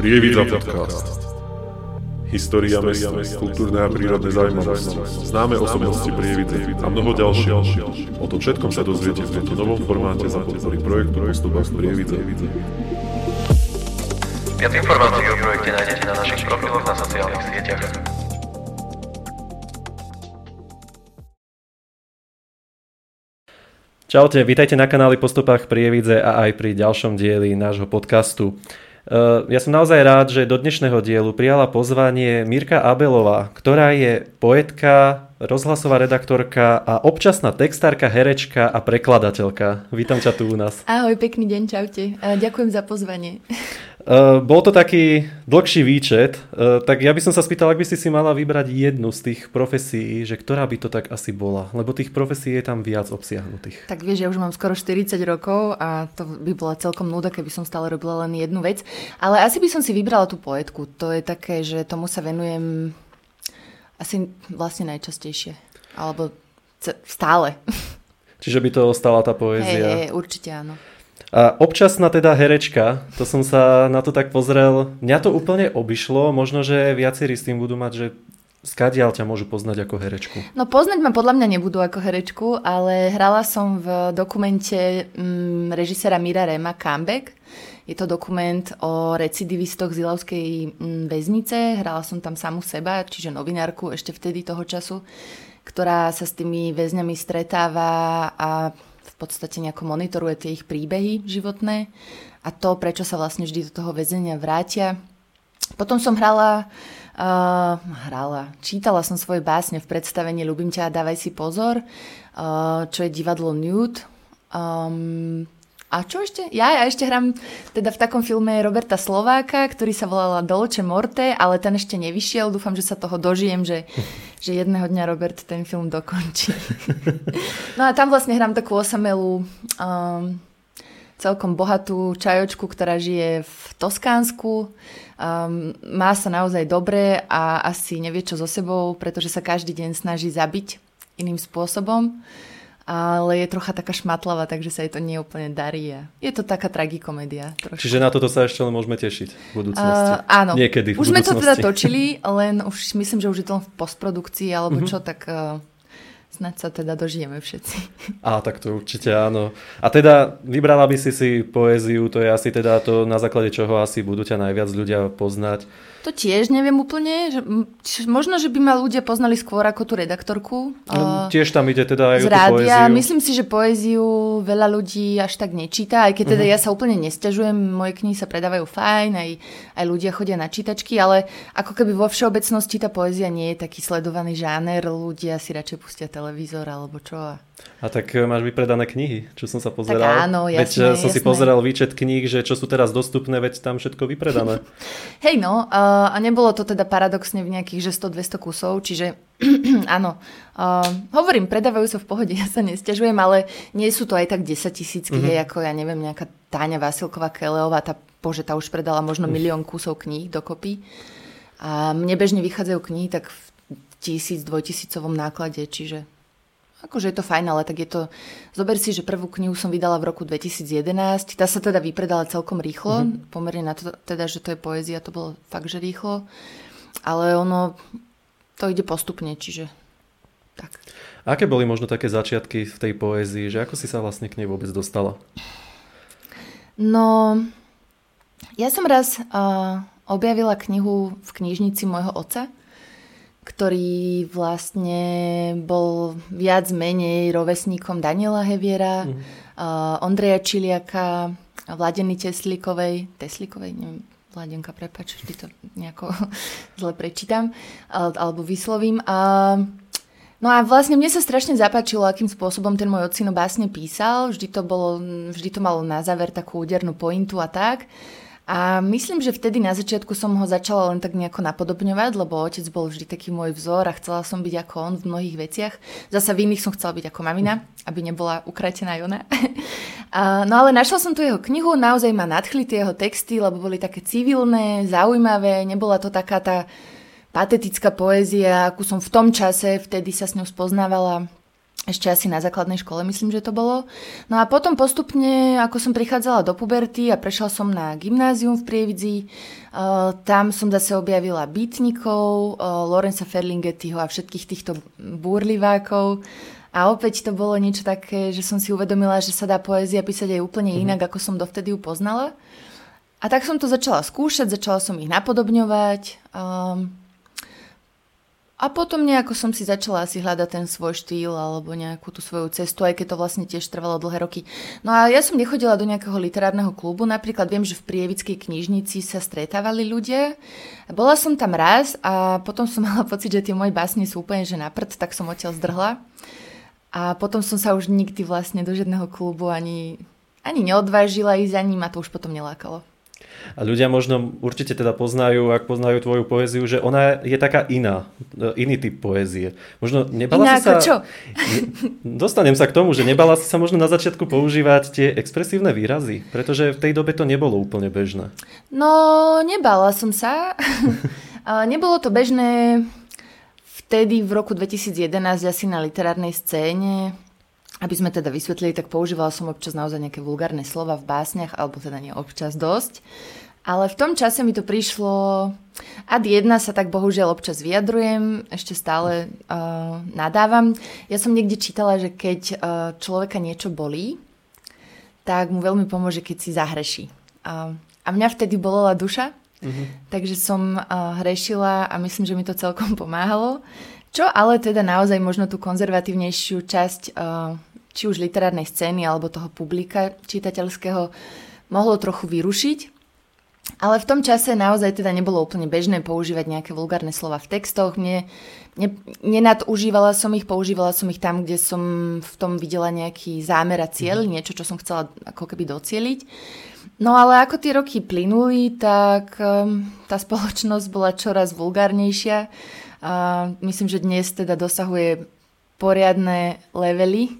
Prievidza podcast. História mesta, kultúrne a prírodné zaujímavosti, známe osobnosti Prievidze a mnoho ďalších. O tom všetkom sa dozviete v tomto novom formáte za podpory projektu Postupách z Prievidze. Viac informácií o projekte nájdete na našich profiloch na sociálnych sieťach. Čaute, vítajte na kanáli Postupách Prievidze a aj pri ďalšom dieli nášho podcastu. Eh, ja som naozaj rád, že do dnešného dielu prijala pozvanie Mirka Abelová, ktorá je poetka, rozhlasová redaktorka a občasná textárka, herečka a prekladateľka. Vítam ťa tu u nás. Ahoj, pekný deň, čaute. Ďakujem za pozvanie. Uh, bol to taký dlhší výčet, uh, tak ja by som sa spýtal, ak by si si mala vybrať jednu z tých profesí, že ktorá by to tak asi bola, lebo tých profesí je tam viac obsiahnutých. Tak vieš, ja už mám skoro 40 rokov a to by bola celkom nuda, keby som stále robila len jednu vec. Ale asi by som si vybrala tú poetku. To je také, že tomu sa venujem asi vlastne najčastejšie. Alebo stále. Čiže by to ostala tá poézia. Hej, hej, určite áno. A občasná teda herečka, to som sa na to tak pozrel, mňa to úplne obišlo, možno, že viacerí s tým budú mať, že skadiaľ ťa môžu poznať ako herečku? No poznať ma podľa mňa nebudú ako herečku, ale hrala som v dokumente mm, režisera Mira Rema Comeback. Je to dokument o recidivistoch z Ilavskej mm, väznice. Hrala som tam samu seba, čiže novinárku ešte vtedy toho času, ktorá sa s tými väzňami stretáva a podstate nejako monitoruje tie ich príbehy životné a to, prečo sa vlastne vždy do toho väzenia vrátia. Potom som hrala, uh, hrala, čítala som svoje básne v predstavení Ľubím ťa a dávaj si pozor, uh, čo je divadlo Nude. Um, a čo ešte? Ja, ja ešte hrám teda v takom filme Roberta Slováka, ktorý sa volala Dolce Morte, ale ten ešte nevyšiel. Dúfam, že sa toho dožijem, že, že jedného dňa Robert ten film dokončí. no a tam vlastne hrám takú osamelú, um, celkom bohatú čajočku, ktorá žije v Toskánsku. Um, má sa naozaj dobre a asi nevie čo so sebou, pretože sa každý deň snaží zabiť iným spôsobom ale je trocha taká šmatlavá, takže sa jej to neúplne darí. Je to taká tragikomédia. Trošku. Čiže na toto sa ešte len môžeme tešiť v budúcnosti. Uh, áno. Niekedy v Už sme to teda točili, len už myslím, že už je to len v postprodukcii alebo uh-huh. čo, tak uh, Snad sa teda dožijeme všetci. A tak to určite áno. A teda vybrala by si si poéziu, to je asi teda to, na základe čoho asi budú ťa najviac ľudia poznať. To tiež neviem úplne. Že, možno, že by ma ľudia poznali skôr ako tú redaktorku. No, tiež tam ide teda aj z rádia. poéziu. Myslím si, že poéziu veľa ľudí až tak nečíta, aj keď teda uh-huh. ja sa úplne nestiažujem, moje knihy sa predávajú fajn, aj, aj ľudia chodia na čítačky, ale ako keby vo všeobecnosti tá poézia nie je taký sledovaný žáner, ľudia si radšej pustia televízor alebo čo. A a tak e, máš vypredané knihy, čo som sa pozeral. Tak áno, jasné, Veď e, som jasné. si pozeral výčet kníh, že čo sú teraz dostupné, veď tam všetko vypredané. Hej no, a nebolo to teda paradoxne v nejakých 100-200 kusov, čiže áno, uh, hovorím, predávajú sa v pohode, ja sa nestiažujem, ale nie sú to aj tak 10 tisícky, mm-hmm. ako ja neviem, nejaká Táňa Vasilková Keleová, tá, bože, tá už predala možno milión kusov kníh dokopy. A mne bežne vychádzajú knihy tak v tisíc, dvojtisícovom náklade, čiže Akože je to fajn, ale tak je to... Zober si, že prvú knihu som vydala v roku 2011. Tá sa teda vypredala celkom rýchlo. Mm-hmm. Pomerne na to, teda, že to je poézia, to bolo fakt, že rýchlo. Ale ono... To ide postupne, čiže... Tak. Aké boli možno také začiatky v tej poézii? Že ako si sa vlastne k nej vôbec dostala? No... Ja som raz uh, objavila knihu v knižnici môjho otca ktorý vlastne bol viac menej rovesníkom Daniela Heviera, mm. uh, Ondreja Čiliaka, Vladeny Teslíkovej, Teslíkovej, neviem, Vladenka, prepač, vždy to nejako zle prečítam, alebo vyslovím. A, no a vlastne mne sa strašne zapáčilo, akým spôsobom ten môj ocino básne písal. Vždy to, bolo, vždy to malo na záver takú údernú pointu a tak. A myslím, že vtedy na začiatku som ho začala len tak nejako napodobňovať, lebo otec bol vždy taký môj vzor a chcela som byť ako on v mnohých veciach. Zasa v iných som chcela byť ako mamina, aby nebola ukratená ona. a, no ale našla som tu jeho knihu, naozaj ma nadchli tie jeho texty, lebo boli také civilné, zaujímavé, nebola to taká tá patetická poézia, akú som v tom čase vtedy sa s ňou spoznávala ešte asi na základnej škole, myslím, že to bolo. No a potom postupne, ako som prichádzala do puberty a prešla som na gymnázium v Prievidzi, uh, tam som zase objavila bytnikov, uh, Lorenza Ferlingettiho a všetkých týchto búrlivákov. A opäť to bolo niečo také, že som si uvedomila, že sa dá poézia písať aj úplne mhm. inak, ako som dovtedy ju poznala. A tak som to začala skúšať, začala som ich napodobňovať. Um, a potom nejako som si začala asi hľadať ten svoj štýl alebo nejakú tú svoju cestu, aj keď to vlastne tiež trvalo dlhé roky. No a ja som nechodila do nejakého literárneho klubu, napríklad viem, že v Prievickej knižnici sa stretávali ľudia. Bola som tam raz a potom som mala pocit, že tie moje básne sú úplne že na prd, tak som odtiaľ zdrhla. A potom som sa už nikdy vlastne do žiadneho klubu ani, ani neodvážila ísť za ním a to už potom nelákalo. A ľudia možno určite teda poznajú, ak poznajú tvoju poéziu, že ona je taká iná, iný typ poézie. Možno nebala iná si sa... čo? Dostanem sa k tomu, že nebala si sa možno na začiatku používať tie expresívne výrazy, pretože v tej dobe to nebolo úplne bežné. No, nebala som sa. nebolo to bežné vtedy v roku 2011 asi na literárnej scéne aby sme teda vysvetlili, tak používala som občas naozaj nejaké vulgárne slova v básniach, alebo teda nie občas dosť. Ale v tom čase mi to prišlo... Ad jedna sa tak bohužiaľ občas vyjadrujem, ešte stále uh, nadávam. Ja som niekde čítala, že keď uh, človeka niečo bolí, tak mu veľmi pomôže, keď si zahreší. Uh, a mňa vtedy bolela duša, uh-huh. takže som uh, hrešila a myslím, že mi to celkom pomáhalo. Čo ale teda naozaj možno tú konzervatívnejšiu časť uh, či už literárnej scény alebo toho publika čitateľského mohlo trochu vyrušiť. Ale v tom čase naozaj teda nebolo úplne bežné používať nejaké vulgárne slova v textoch. Mne, ne, nenadužívala som ich, používala som ich tam, kde som v tom videla nejaký zámer a cieľ, mm. niečo, čo som chcela ako keby docieliť. No ale ako tie roky plynuli, tak um, tá spoločnosť bola čoraz vulgárnejšia. A myslím, že dnes teda dosahuje poriadne levely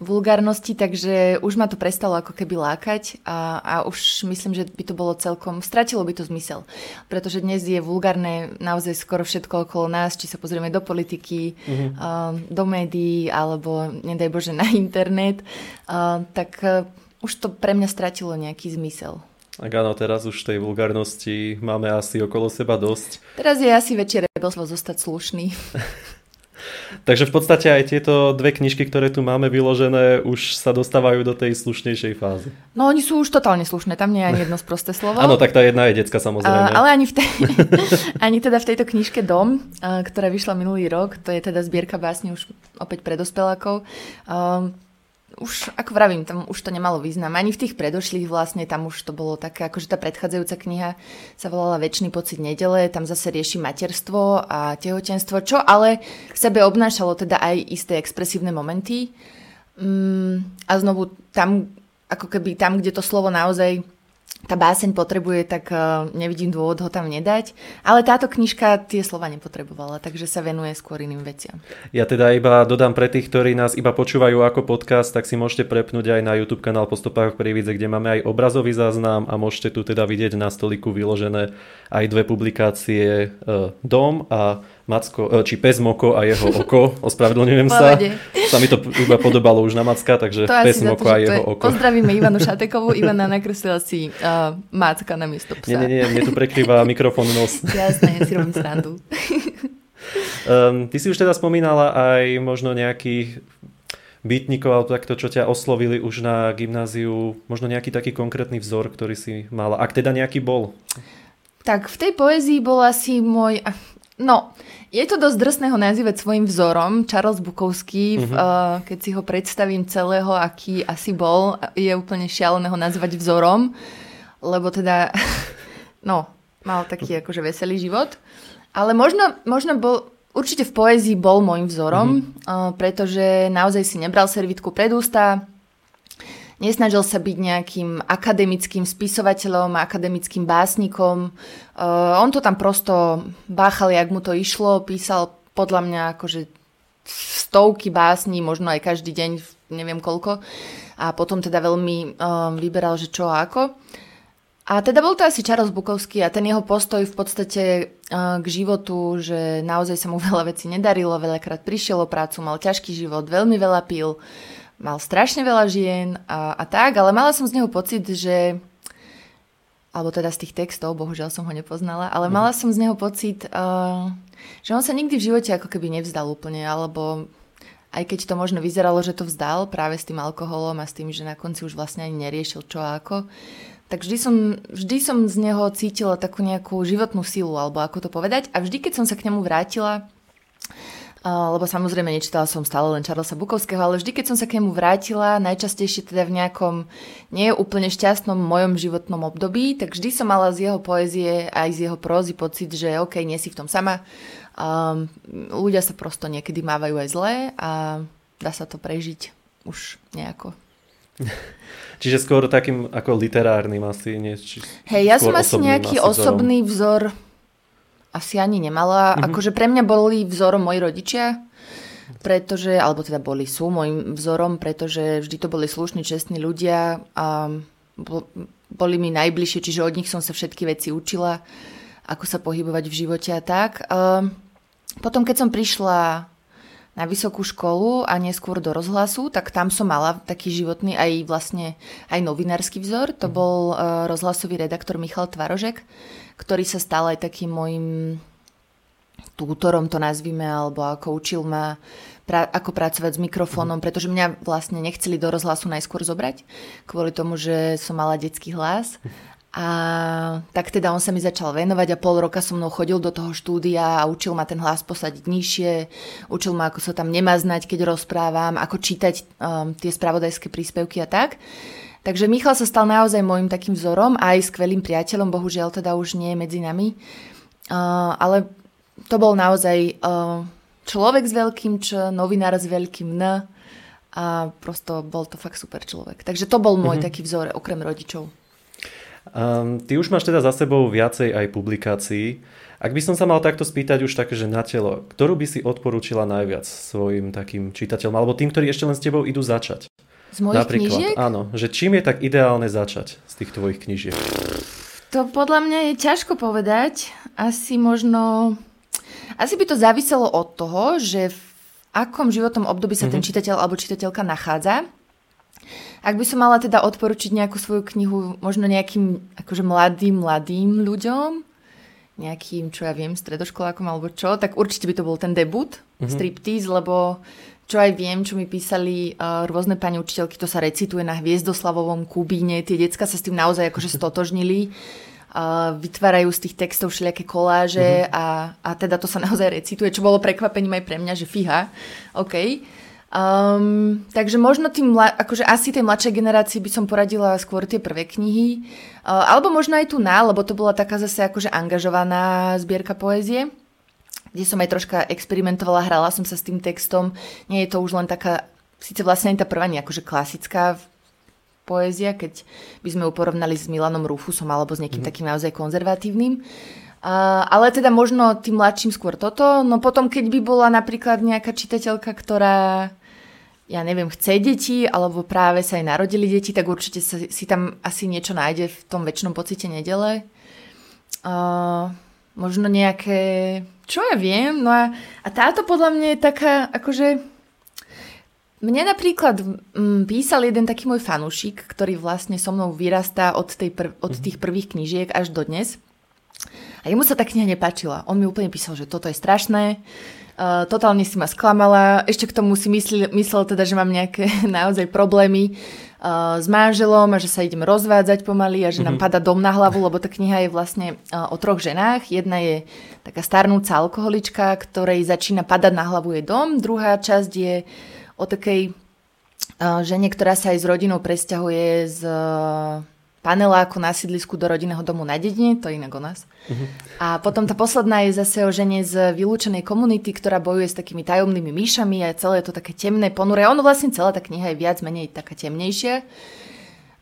vulgárnosti, takže už ma to prestalo ako keby lákať a, a už myslím, že by to bolo celkom, stratilo by to zmysel. Pretože dnes je vulgárne naozaj skoro všetko okolo nás, či sa pozrieme do politiky, mm-hmm. uh, do médií alebo nedaj Bože na internet, uh, tak uh, už to pre mňa stratilo nejaký zmysel. Tak áno, teraz už tej vulgárnosti máme asi okolo seba dosť. Teraz je asi väčšie rebelstvo zostať slušný. Takže v podstate aj tieto dve knižky, ktoré tu máme vyložené, už sa dostávajú do tej slušnejšej fázy. No oni sú už totálne slušné, tam nie je ani jedno sprosté slovo. Áno, tak tá jedna je detská samozrejme. Uh, ale ani, v tej, ani teda v tejto knižke Dom, uh, ktorá vyšla minulý rok, to je teda zbierka básni už opäť pre dospelákov, uh, už, ako vravím, tam už to nemalo význam. Ani v tých predošlých vlastne, tam už to bolo také, akože tá predchádzajúca kniha sa volala Večný pocit nedele, tam zase rieši materstvo a tehotenstvo, čo ale v sebe obnášalo teda aj isté expresívne momenty. Mm, a znovu tam, ako keby tam, kde to slovo naozaj tá báseň potrebuje, tak uh, nevidím dôvod ho tam nedať. Ale táto knižka tie slova nepotrebovala, takže sa venuje skôr iným veciam. Ja teda iba dodám pre tých, ktorí nás iba počúvajú ako podcast, tak si môžete prepnúť aj na YouTube kanál Postupách v Prievidze, kde máme aj obrazový záznam a môžete tu teda vidieť na stoliku vyložené aj dve publikácie uh, Dom a Macko, e, či pes Moko a jeho oko, ospravedlňujem sa. Sa mi to iba podobalo už na Macka, takže to pes Moko a jeho oko. Pozdravíme Ivanu Šatekovú, Ivana nakreslila si uh, Macka na miesto psa. Nie, nie, nie, mne tu prekrýva mikrofón nos. Jasné, ja si robím srandu. um, ty si už teda spomínala aj možno nejakých bytníkov alebo takto, čo ťa oslovili už na gymnáziu, možno nejaký taký konkrétny vzor, ktorý si mala, ak teda nejaký bol? Tak v tej poézii bol asi môj, No, je to dosť drsné ho nazývať svojim vzorom. Charles Bukovský, uh-huh. uh, keď si ho predstavím celého, aký asi bol, je úplne šialené ho nazývať vzorom, lebo teda, no, mal taký akože veselý život. Ale možno, možno bol, určite v poézii bol môjim vzorom, uh, pretože naozaj si nebral servitku pred ústa, Nesnažil sa byť nejakým akademickým spisovateľom, akademickým básnikom. Uh, on to tam prosto báchal, jak mu to išlo, písal podľa mňa akože stovky básní, možno aj každý deň, neviem koľko. A potom teda veľmi uh, vyberal, že čo a ako. A teda bol to asi Charles Bukovský a ten jeho postoj v podstate uh, k životu, že naozaj sa mu veľa vecí nedarilo, veľakrát prišiel o prácu, mal ťažký život, veľmi veľa pil, mal strašne veľa žien a, a tak, ale mala som z neho pocit, že alebo teda z tých textov, bohužiaľ som ho nepoznala, ale mala som z neho pocit, uh, že on sa nikdy v živote ako keby nevzdal úplne, alebo aj keď to možno vyzeralo, že to vzdal práve s tým alkoholom a s tým, že na konci už vlastne ani neriešil čo a ako, tak vždy som, vždy som z neho cítila takú nejakú životnú silu, alebo ako to povedať. A vždy, keď som sa k nemu vrátila, lebo samozrejme nečítala som stále len Charlesa Bukovského, ale vždy, keď som sa k nemu vrátila, najčastejšie teda v nejakom nie úplne šťastnom mojom životnom období, tak vždy som mala z jeho poezie aj z jeho prózy pocit, že OK, nie si v tom sama. Um, ľudia sa prosto niekedy mávajú aj zlé a dá sa to prežiť už nejako. Čiže skôr takým ako literárnym asi. Nie, či Hej, ja som asi nejaký asi osobný vzor asi ani nemala. Mm-hmm. Akože pre mňa boli vzorom moji rodičia, pretože, alebo teda boli, sú môjim vzorom, pretože vždy to boli slušní, čestní ľudia a boli mi najbližšie, čiže od nich som sa všetky veci učila, ako sa pohybovať v živote a tak. Potom, keď som prišla na vysokú školu a neskôr do rozhlasu, tak tam som mala taký životný aj vlastne aj novinársky vzor. To mhm. bol uh, rozhlasový redaktor Michal Tvarožek, ktorý sa stal aj takým môjim tútorom, to nazvime, alebo ako učil ma pra- ako pracovať s mikrofónom, mhm. pretože mňa vlastne nechceli do rozhlasu najskôr zobrať, kvôli tomu, že som mala detský hlas a tak teda on sa mi začal venovať a pol roka so mnou chodil do toho štúdia a učil ma ten hlas posadiť nižšie, učil ma, ako sa tam znať, keď rozprávam, ako čítať um, tie spravodajské príspevky a tak. Takže Michal sa stal naozaj môjim takým vzorom a aj skvelým priateľom, bohužiaľ teda už nie je medzi nami. Uh, ale to bol naozaj uh, človek s veľkým Č, novinár s veľkým N a prosto bol to fakt super človek. Takže to bol môj mm-hmm. taký vzor, okrem rodičov. Um, ty už máš teda za sebou viacej aj publikácií. Ak by som sa mal takto spýtať už také, že na telo, ktorú by si odporúčila najviac svojim takým čitateľom, alebo tým, ktorí ešte len s tebou idú začať? Z mojich Napríklad, knižiek? Áno, že čím je tak ideálne začať z tých tvojich knižiek? To podľa mňa je ťažko povedať. Asi možno... Asi by to záviselo od toho, že v akom životnom období sa mm-hmm. ten mhm. čitateľ alebo čitateľka nachádza. Ak by som mala teda odporučiť nejakú svoju knihu možno nejakým akože mladým, mladým ľuďom, nejakým, čo ja viem, stredoškolákom alebo čo, tak určite by to bol ten debut, mm-hmm. striptease, lebo čo aj viem, čo mi písali uh, rôzne pani učiteľky, to sa recituje na Hviezdoslavovom Kubíne, tie decka sa s tým naozaj akože stotožnili, uh, vytvárajú z tých textov všelijaké koláže mm-hmm. a, a teda to sa naozaj recituje, čo bolo prekvapením aj pre mňa, že fíha, OK. Um, takže možno tým, akože asi tej mladšej generácii by som poradila skôr tie prvé knihy, uh, alebo možno aj tu na, lebo to bola taká zase akože angažovaná zbierka poézie, kde som aj troška experimentovala, hrala som sa s tým textom. Nie je to už len taká, síce vlastne tá prvá nie akože klasická poézia, keď by sme ju porovnali s Milanom Rufusom alebo s niekým mm. takým naozaj konzervatívnym. Uh, ale teda možno tým mladším skôr toto. No potom, keď by bola napríklad nejaká čitateľka, ktorá ja neviem, chce deti, alebo práve sa aj narodili deti, tak určite sa, si tam asi niečo nájde v tom väčšnom pocite nedele. Uh, možno nejaké, čo ja viem, no a, a táto podľa mňa je taká, akože mne napríklad m, písal jeden taký môj fanúšik, ktorý vlastne so mnou vyrastá od, tej prv, od mhm. tých prvých knížiek až do dnes. A jemu sa tá kniha nepáčila. On mi úplne písal, že toto je strašné, uh, totálne si ma sklamala, ešte k tomu si myslel, myslel teda, že mám nejaké naozaj problémy uh, s manželom a že sa idem rozvádzať pomaly a že mm-hmm. nám mhm. pada dom na hlavu, lebo tá kniha je vlastne uh, o troch ženách. Jedna je taká starnúca alkoholička, ktorej začína padať na hlavu jej dom. Druhá časť je o takej žene, ktorá sa aj s rodinou presťahuje z... Paneláku na sídlisku do rodinného domu na dedine, to je inak o nás. Uh-huh. A potom tá posledná je zase o žene z vylúčenej komunity, ktorá bojuje s takými tajomnými myšami a celé je to také temné, ponuré. Ono vlastne celá tá kniha je viac menej taká temnejšia.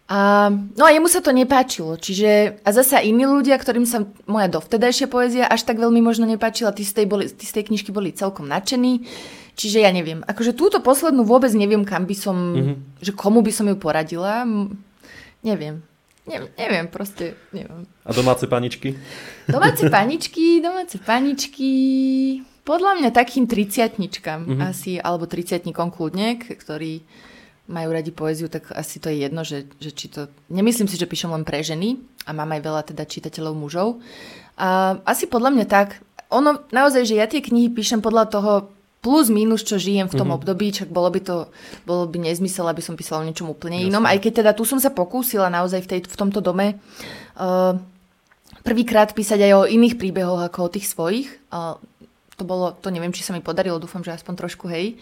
A, no a jemu sa to nepáčilo. Čiže, a zasa iní ľudia, ktorým sa moja dovtedajšia poézia až tak veľmi možno nepáčila, tí z tej, boli, tí z tej knižky boli celkom nadšení. Čiže ja neviem. Akože túto poslednú vôbec neviem, kam by som, mm-hmm. že komu by som ju poradila. Neviem. Ne, neviem, proste, neviem. A domáce paničky? Domáce paničky, domáce paničky, podľa mňa takým triciatničkám mm-hmm. asi, alebo triciatnikom kľudne, ktorí majú radi poéziu, tak asi to je jedno, že, že či to... Nemyslím si, že píšem len pre ženy a mám aj veľa teda čitateľov mužov. A asi podľa mňa tak. Ono, naozaj, že ja tie knihy píšem podľa toho plus minus, čo žijem v tom mm-hmm. období, čak bolo by to, bolo by nezmysel, aby som písala o niečom úplne Jasne. inom, aj keď teda tu som sa pokúsila naozaj v, tej, v tomto dome uh, prvýkrát písať aj o iných príbehoch ako o tých svojich. Uh, to bolo, to neviem, či sa mi podarilo, dúfam, že aspoň trošku, hej.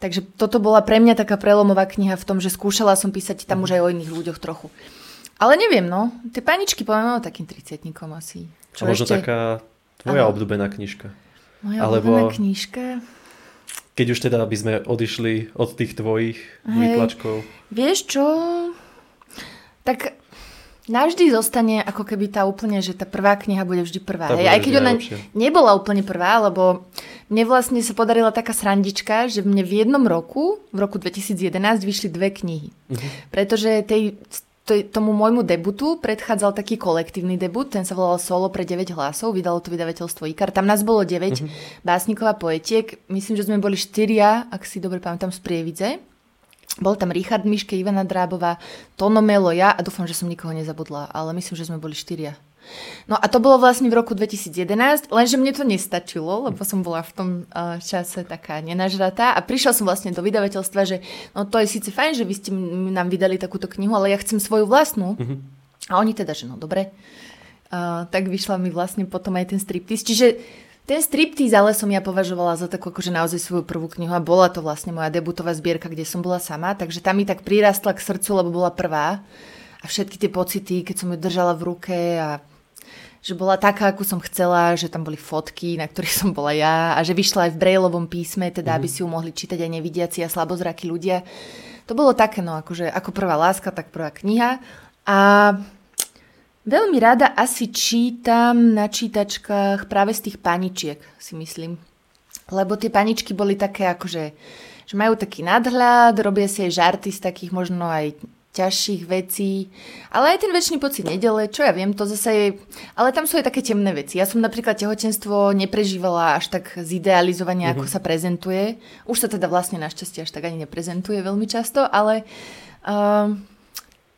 Takže toto bola pre mňa taká prelomová kniha v tom, že skúšala som písať tam už aj o iných ľuďoch trochu. Ale neviem, no. Tie paničky poviem, no, takým 30 asi. Čo A možno ešte... taká tvoja ano. obľúbená knižka. Moja Alebo... obľúbená knižka? Keď už teda by sme odišli od tých tvojich výtlačkov. Vieš čo? Tak navždy zostane ako keby tá úplne, že tá prvá kniha bude vždy prvá. Hej? Aj keď ona nebola úplne prvá, lebo mne vlastne sa podarila taká srandička, že mne v jednom roku, v roku 2011, vyšli dve knihy. Uh-huh. Pretože tej tomu môjmu debutu predchádzal taký kolektívny debut, ten sa volal Solo pre 9 hlasov, vydalo to vydavateľstvo IKAR. Tam nás bolo 9 uh-huh. Mhm. básnikov a poetiek. Myslím, že sme boli štyria, ak si dobre pamätám, z Prievidze. Bol tam Richard Miške, Ivana Drábová, Tono Melo, ja a dúfam, že som nikoho nezabudla, ale myslím, že sme boli štyria. No a to bolo vlastne v roku 2011, lenže mne to nestačilo, lebo som bola v tom uh, čase taká nenažratá a prišla som vlastne do vydavateľstva, že no to je síce fajn, že vy ste nám vydali takúto knihu, ale ja chcem svoju vlastnú. Mm-hmm. A oni teda, že no dobre. Uh, tak vyšla mi vlastne potom aj ten striptease. Čiže ten striptease ale som ja považovala za takú akože naozaj svoju prvú knihu a bola to vlastne moja debutová zbierka, kde som bola sama, takže tam mi tak prirastla k srdcu, lebo bola prvá a všetky tie pocity, keď som ju držala v ruke a že bola taká, ako som chcela, že tam boli fotky, na ktorých som bola ja a že vyšla aj v brailovom písme, teda mm. aby mhm. si ju mohli čítať aj nevidiaci a slabozraky ľudia. To bolo také, no akože ako prvá láska, tak prvá kniha. A veľmi rada asi čítam na čítačkách práve z tých paničiek, si myslím. Lebo tie paničky boli také akože, že majú taký nadhľad, robia si aj žarty z takých možno aj ťažších vecí, ale aj ten väčší pocit nedele, čo ja viem, to zase je, ale tam sú aj také temné veci. Ja som napríklad tehotenstvo neprežívala až tak zidealizovanie, mm-hmm. ako sa prezentuje. Už sa teda vlastne našťastie až tak ani neprezentuje veľmi často, ale uh,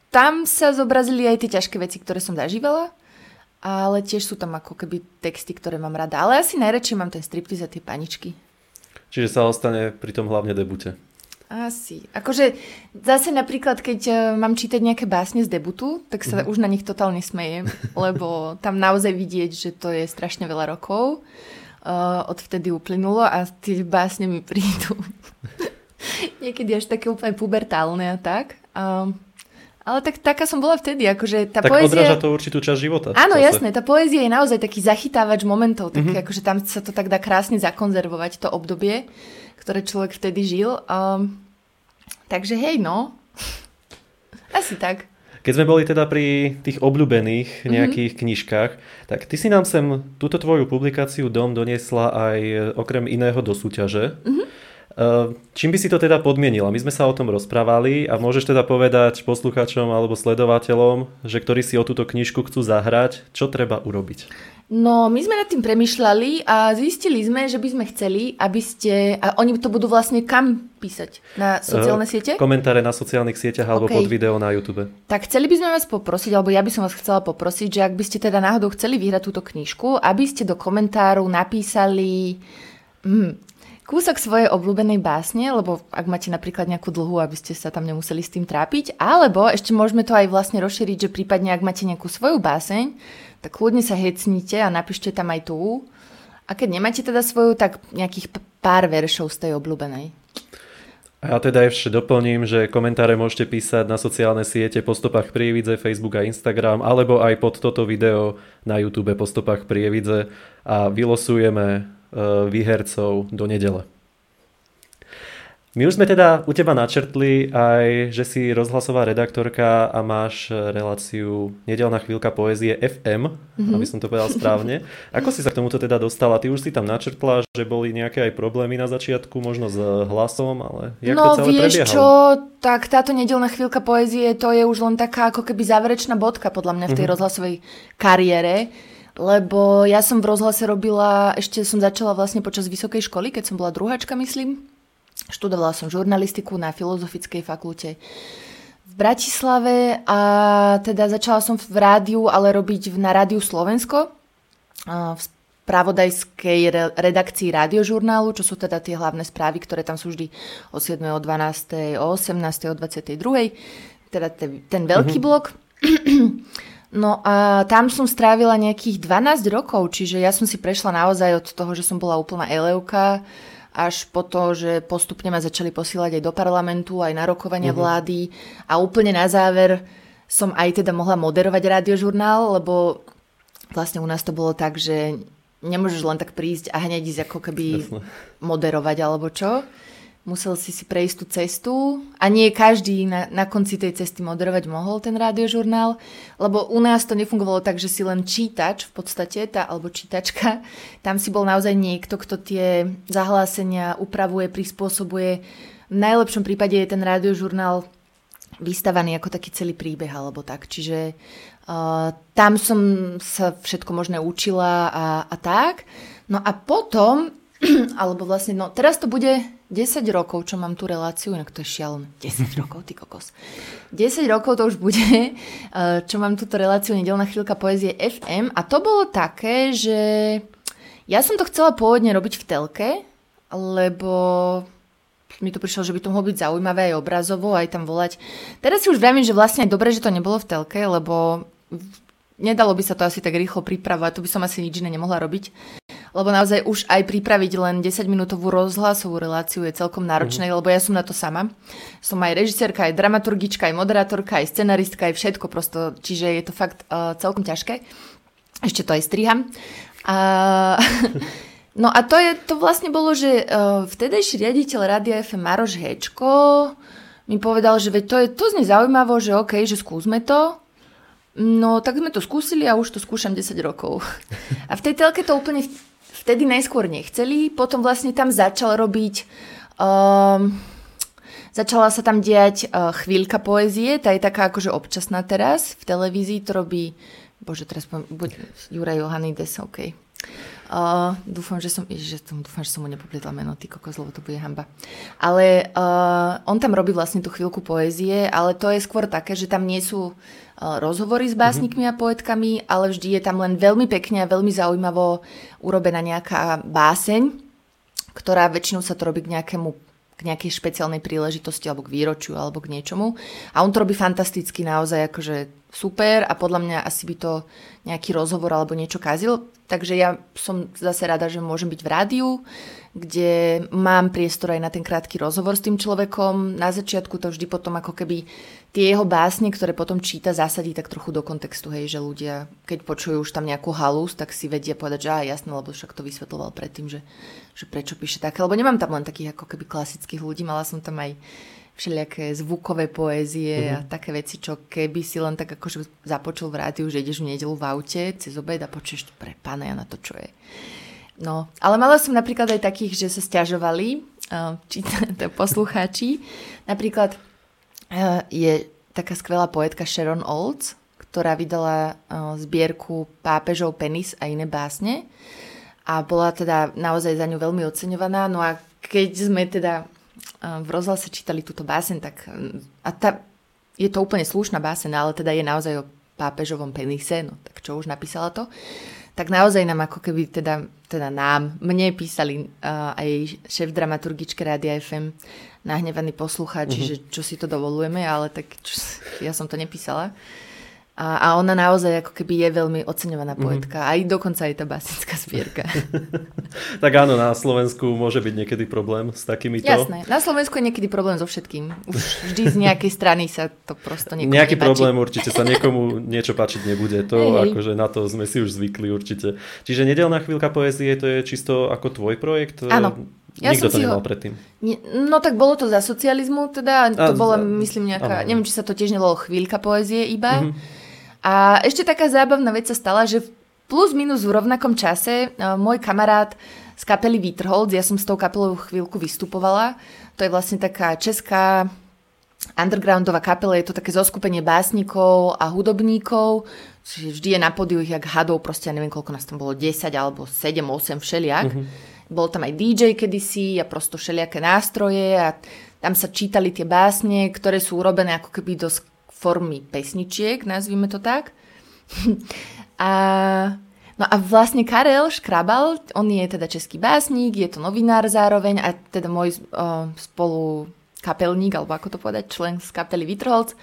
tam sa zobrazili aj tie ťažké veci, ktoré som zažívala, ale tiež sú tam ako keby texty, ktoré mám rada. Ale asi najradšej mám ten striptease a tie paničky. Čiže sa ostane pri tom hlavne debute. Asi. Akože zase napríklad, keď uh, mám čítať nejaké básne z debutu, tak sa mm. už na nich totálne smejem, lebo tam naozaj vidieť, že to je strašne veľa rokov. Uh, odvtedy uplynulo a tie básne mi prídu niekedy až také úplne pubertálne a tak. Uh, ale tak taká som bola vtedy, akože tá tak poézia... odráža to určitú časť života. Áno, zase. jasné, tá poézia je naozaj taký zachytávač momentov, tak mm-hmm. akože tam sa to tak dá krásne zakonzervovať, to obdobie, ktoré človek vtedy žil. Um, Takže hej, no. Asi tak. Keď sme boli teda pri tých obľúbených mhm. nejakých mm-hmm. knižkách, tak ty si nám sem túto tvoju publikáciu Dom doniesla aj e, okrem iného do súťaže. Mm-hmm. Čím by si to teda podmienila? My sme sa o tom rozprávali a môžeš teda povedať poslucháčom alebo sledovateľom, že ktorí si o túto knižku chcú zahrať, čo treba urobiť? No, my sme nad tým premyšľali a zistili sme, že by sme chceli, aby ste... A oni to budú vlastne kam písať? Na sociálne uh, siete? Komentáre na sociálnych sieťach alebo okay. pod video na YouTube. Tak chceli by sme vás poprosiť, alebo ja by som vás chcela poprosiť, že ak by ste teda náhodou chceli vyhrať túto knižku, aby ste do komentárov napísali... Mm, kúsok svojej obľúbenej básne, lebo ak máte napríklad nejakú dlhú, aby ste sa tam nemuseli s tým trápiť, alebo ešte môžeme to aj vlastne rozšíriť, že prípadne ak máte nejakú svoju báseň, tak kľudne sa hecnite a napíšte tam aj tú. A keď nemáte teda svoju, tak nejakých pár veršov z tej obľúbenej. A ja teda ešte doplním, že komentáre môžete písať na sociálne siete po stopách Prievidze, Facebook a Instagram, alebo aj pod toto video na YouTube po stopách Prievidze a vylosujeme e, výhercov do nedele. My už sme teda u teba načrtli aj, že si rozhlasová redaktorka a máš reláciu Nedelná chvíľka poézie FM, mm-hmm. aby som to povedal správne. Ako si sa k tomuto teda dostala? Ty už si tam načrtla, že boli nejaké aj problémy na začiatku, možno s hlasom, ale jak no, to celé vieš prebiehalo? čo, tak táto Nedelná chvíľka poézie, to je už len taká ako keby záverečná bodka podľa mňa v tej mm-hmm. rozhlasovej kariére lebo ja som v rozhlase robila, ešte som začala vlastne počas vysokej školy, keď som bola druháčka, myslím. Študovala som žurnalistiku na Filozofickej fakulte v Bratislave a teda začala som v rádiu, ale robiť na Rádiu Slovensko, v pravodajskej redakcii radiožurnálu, čo sú teda tie hlavné správy, ktoré tam sú vždy o 7, o 12, o 18, o 22, teda ten, veľký mm-hmm. blok. No a tam som strávila nejakých 12 rokov, čiže ja som si prešla naozaj od toho, že som bola úplná eleuka, až po to, že postupne ma začali posílať aj do parlamentu, aj na rokovania uh-huh. vlády a úplne na záver som aj teda mohla moderovať radiožurnál, lebo vlastne u nás to bolo tak, že nemôžeš len tak prísť a hneď ísť ako keby Jasne. moderovať alebo čo musel si si prejsť tú cestu a nie každý na, na konci tej cesty moderovať mohol ten rádiožurnál, lebo u nás to nefungovalo tak, že si len čítač v podstate, tá, alebo čítačka, tam si bol naozaj niekto, kto tie zahlásenia upravuje, prispôsobuje. V najlepšom prípade je ten rádiožurnál vystavaný ako taký celý príbeh alebo tak. Čiže uh, tam som sa všetko možné učila a, a tak. No a potom, alebo vlastne, no teraz to bude 10 rokov, čo mám tú reláciu, inak to je šialené. 10 rokov, ty kokos. 10 rokov to už bude, eh, čo mám túto reláciu Nedelná chvíľka poezie FM a to bolo také, že ja som to chcela pôvodne robiť v telke, lebo mi to prišlo, že by to mohlo byť zaujímavé aj obrazovo, aj tam volať. Teraz si už viem, že vlastne aj dobre, že to nebolo v telke, lebo nedalo by sa to asi tak rýchlo pripravovať, to by som asi nič iné nemohla robiť lebo naozaj už aj pripraviť len 10-minútovú rozhlasovú reláciu je celkom náročné, mm-hmm. lebo ja som na to sama. Som aj režisérka, aj dramaturgička, aj moderátorka, aj scenaristka, aj všetko prosto, čiže je to fakt uh, celkom ťažké. Ešte to aj striham. A... No a to, je, to vlastne bolo, že uh, vtedejší riaditeľ Radia FM Maroš Hečko mi povedal, že veď to je to zne zaujímavo, že OK, že skúsme to. No tak sme to skúsili a už to skúšam 10 rokov. A v tej telke to úplne vtedy najskôr nechceli, potom vlastne tam začal robiť... Um, začala sa tam diať uh, chvíľka poezie, tá je taká akože občasná teraz, v televízii to robí, bože teraz poviem, buď Juraj Johanides, OK. Uh, dúfam, že som, ježiš, dúfam, že som mu nepoplietla meno, ty kokos, lebo to bude hamba. Ale uh, on tam robí vlastne tú chvíľku poézie, ale to je skôr také, že tam nie sú rozhovory s básnikmi a poetkami, ale vždy je tam len veľmi pekne a veľmi zaujímavo urobená nejaká báseň, ktorá väčšinou sa to robí k nejakému k nejakej špeciálnej príležitosti alebo k výročiu alebo k niečomu. A on to robí fantasticky naozaj akože super a podľa mňa asi by to nejaký rozhovor alebo niečo kazil. Takže ja som zase rada, že môžem byť v rádiu, kde mám priestor aj na ten krátky rozhovor s tým človekom. Na začiatku to vždy potom ako keby tie jeho básne, ktoré potom číta, zasadí tak trochu do kontextu, hej, že ľudia, keď počujú už tam nejakú halus, tak si vedia povedať, že á, jasné, lebo však to vysvetloval predtým, že, že prečo píše také. Lebo nemám tam len takých ako keby klasických ľudí, mala som tam aj všelijaké zvukové poézie mm-hmm. a mhm. také veci, čo keby si len tak akože započul v rádiu, že ideš v nedelu v aute cez obed a počuješ pre pána ja na to, čo je. No, ale mala som napríklad aj takých, že sa stiažovali uh, či, poslucháči. Napríklad uh, je taká skvelá poetka Sharon Olds, ktorá vydala uh, zbierku Pápežov penis a iné básne a bola teda naozaj za ňu veľmi oceňovaná. No a keď sme teda v rozhlase čítali túto básen, tak a tá, je to úplne slušná básen, ale teda je naozaj o pápežovom penise, no tak čo už napísala to, tak naozaj nám ako keby teda, teda nám, mne písali uh, aj šéf dramaturgičke Rádia FM, nahnevaný poslucháči, uh-huh. že čo si to dovolujeme, ale tak čo, ja som to nepísala. A, a ona naozaj ako keby je veľmi oceňovaná mhm. poetka. Mm. Aj dokonca aj tá básnická zbierka. tak áno, na Slovensku môže byť niekedy problém s takýmito. Jasné, na Slovensku je niekedy problém so všetkým. Už vždy z nejakej strany sa to prosto niekomu Nejaký nepáči. problém určite sa niekomu niečo páčiť nebude. To hey, akože na to sme si už zvykli určite. Čiže nedelná chvíľka poezie to je čisto ako tvoj projekt? Áno. Ja Nikto to nemal ho... predtým. No tak bolo to za socializmu teda, to a, bola myslím nejaká, áno. neviem, či sa to tiež nebolo chvíľka poezie iba. Mm-hmm. A ešte taká zábavná vec sa stala, že plus minus v rovnakom čase uh, môj kamarát z kapely Witterhold, ja som s tou kapelou chvíľku vystupovala, to je vlastne taká česká undergroundová kapela, je to také zoskupenie básnikov a hudobníkov, čiže vždy je na podiu ich jak hadov, proste ja neviem, koľko nás tam bolo, 10 alebo 7, 8, všeliak. Mm-hmm bol tam aj DJ kedysi a prosto všelijaké nástroje a tam sa čítali tie básne, ktoré sú urobené ako keby do formy pesničiek, nazvime to tak. a, no a vlastne Karel Škrabal, on je teda český básnik, je to novinár zároveň a teda môj o, spolu kapelník, alebo ako to povedať, člen z kapely Vitrholc,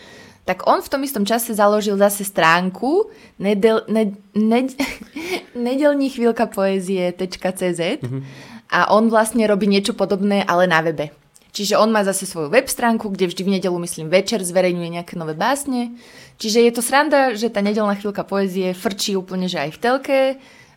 tak on v tom istom čase založil zase stránku nedel, ne, ne, nedelní chvíľka poezie.cz mm-hmm. a on vlastne robí niečo podobné, ale na webe. Čiže on má zase svoju web stránku, kde vždy v nedelu, myslím, večer zverejňuje nejaké nové básne. Čiže je to sranda, že tá nedelná chvíľka poezie frčí úplne, že aj v telke,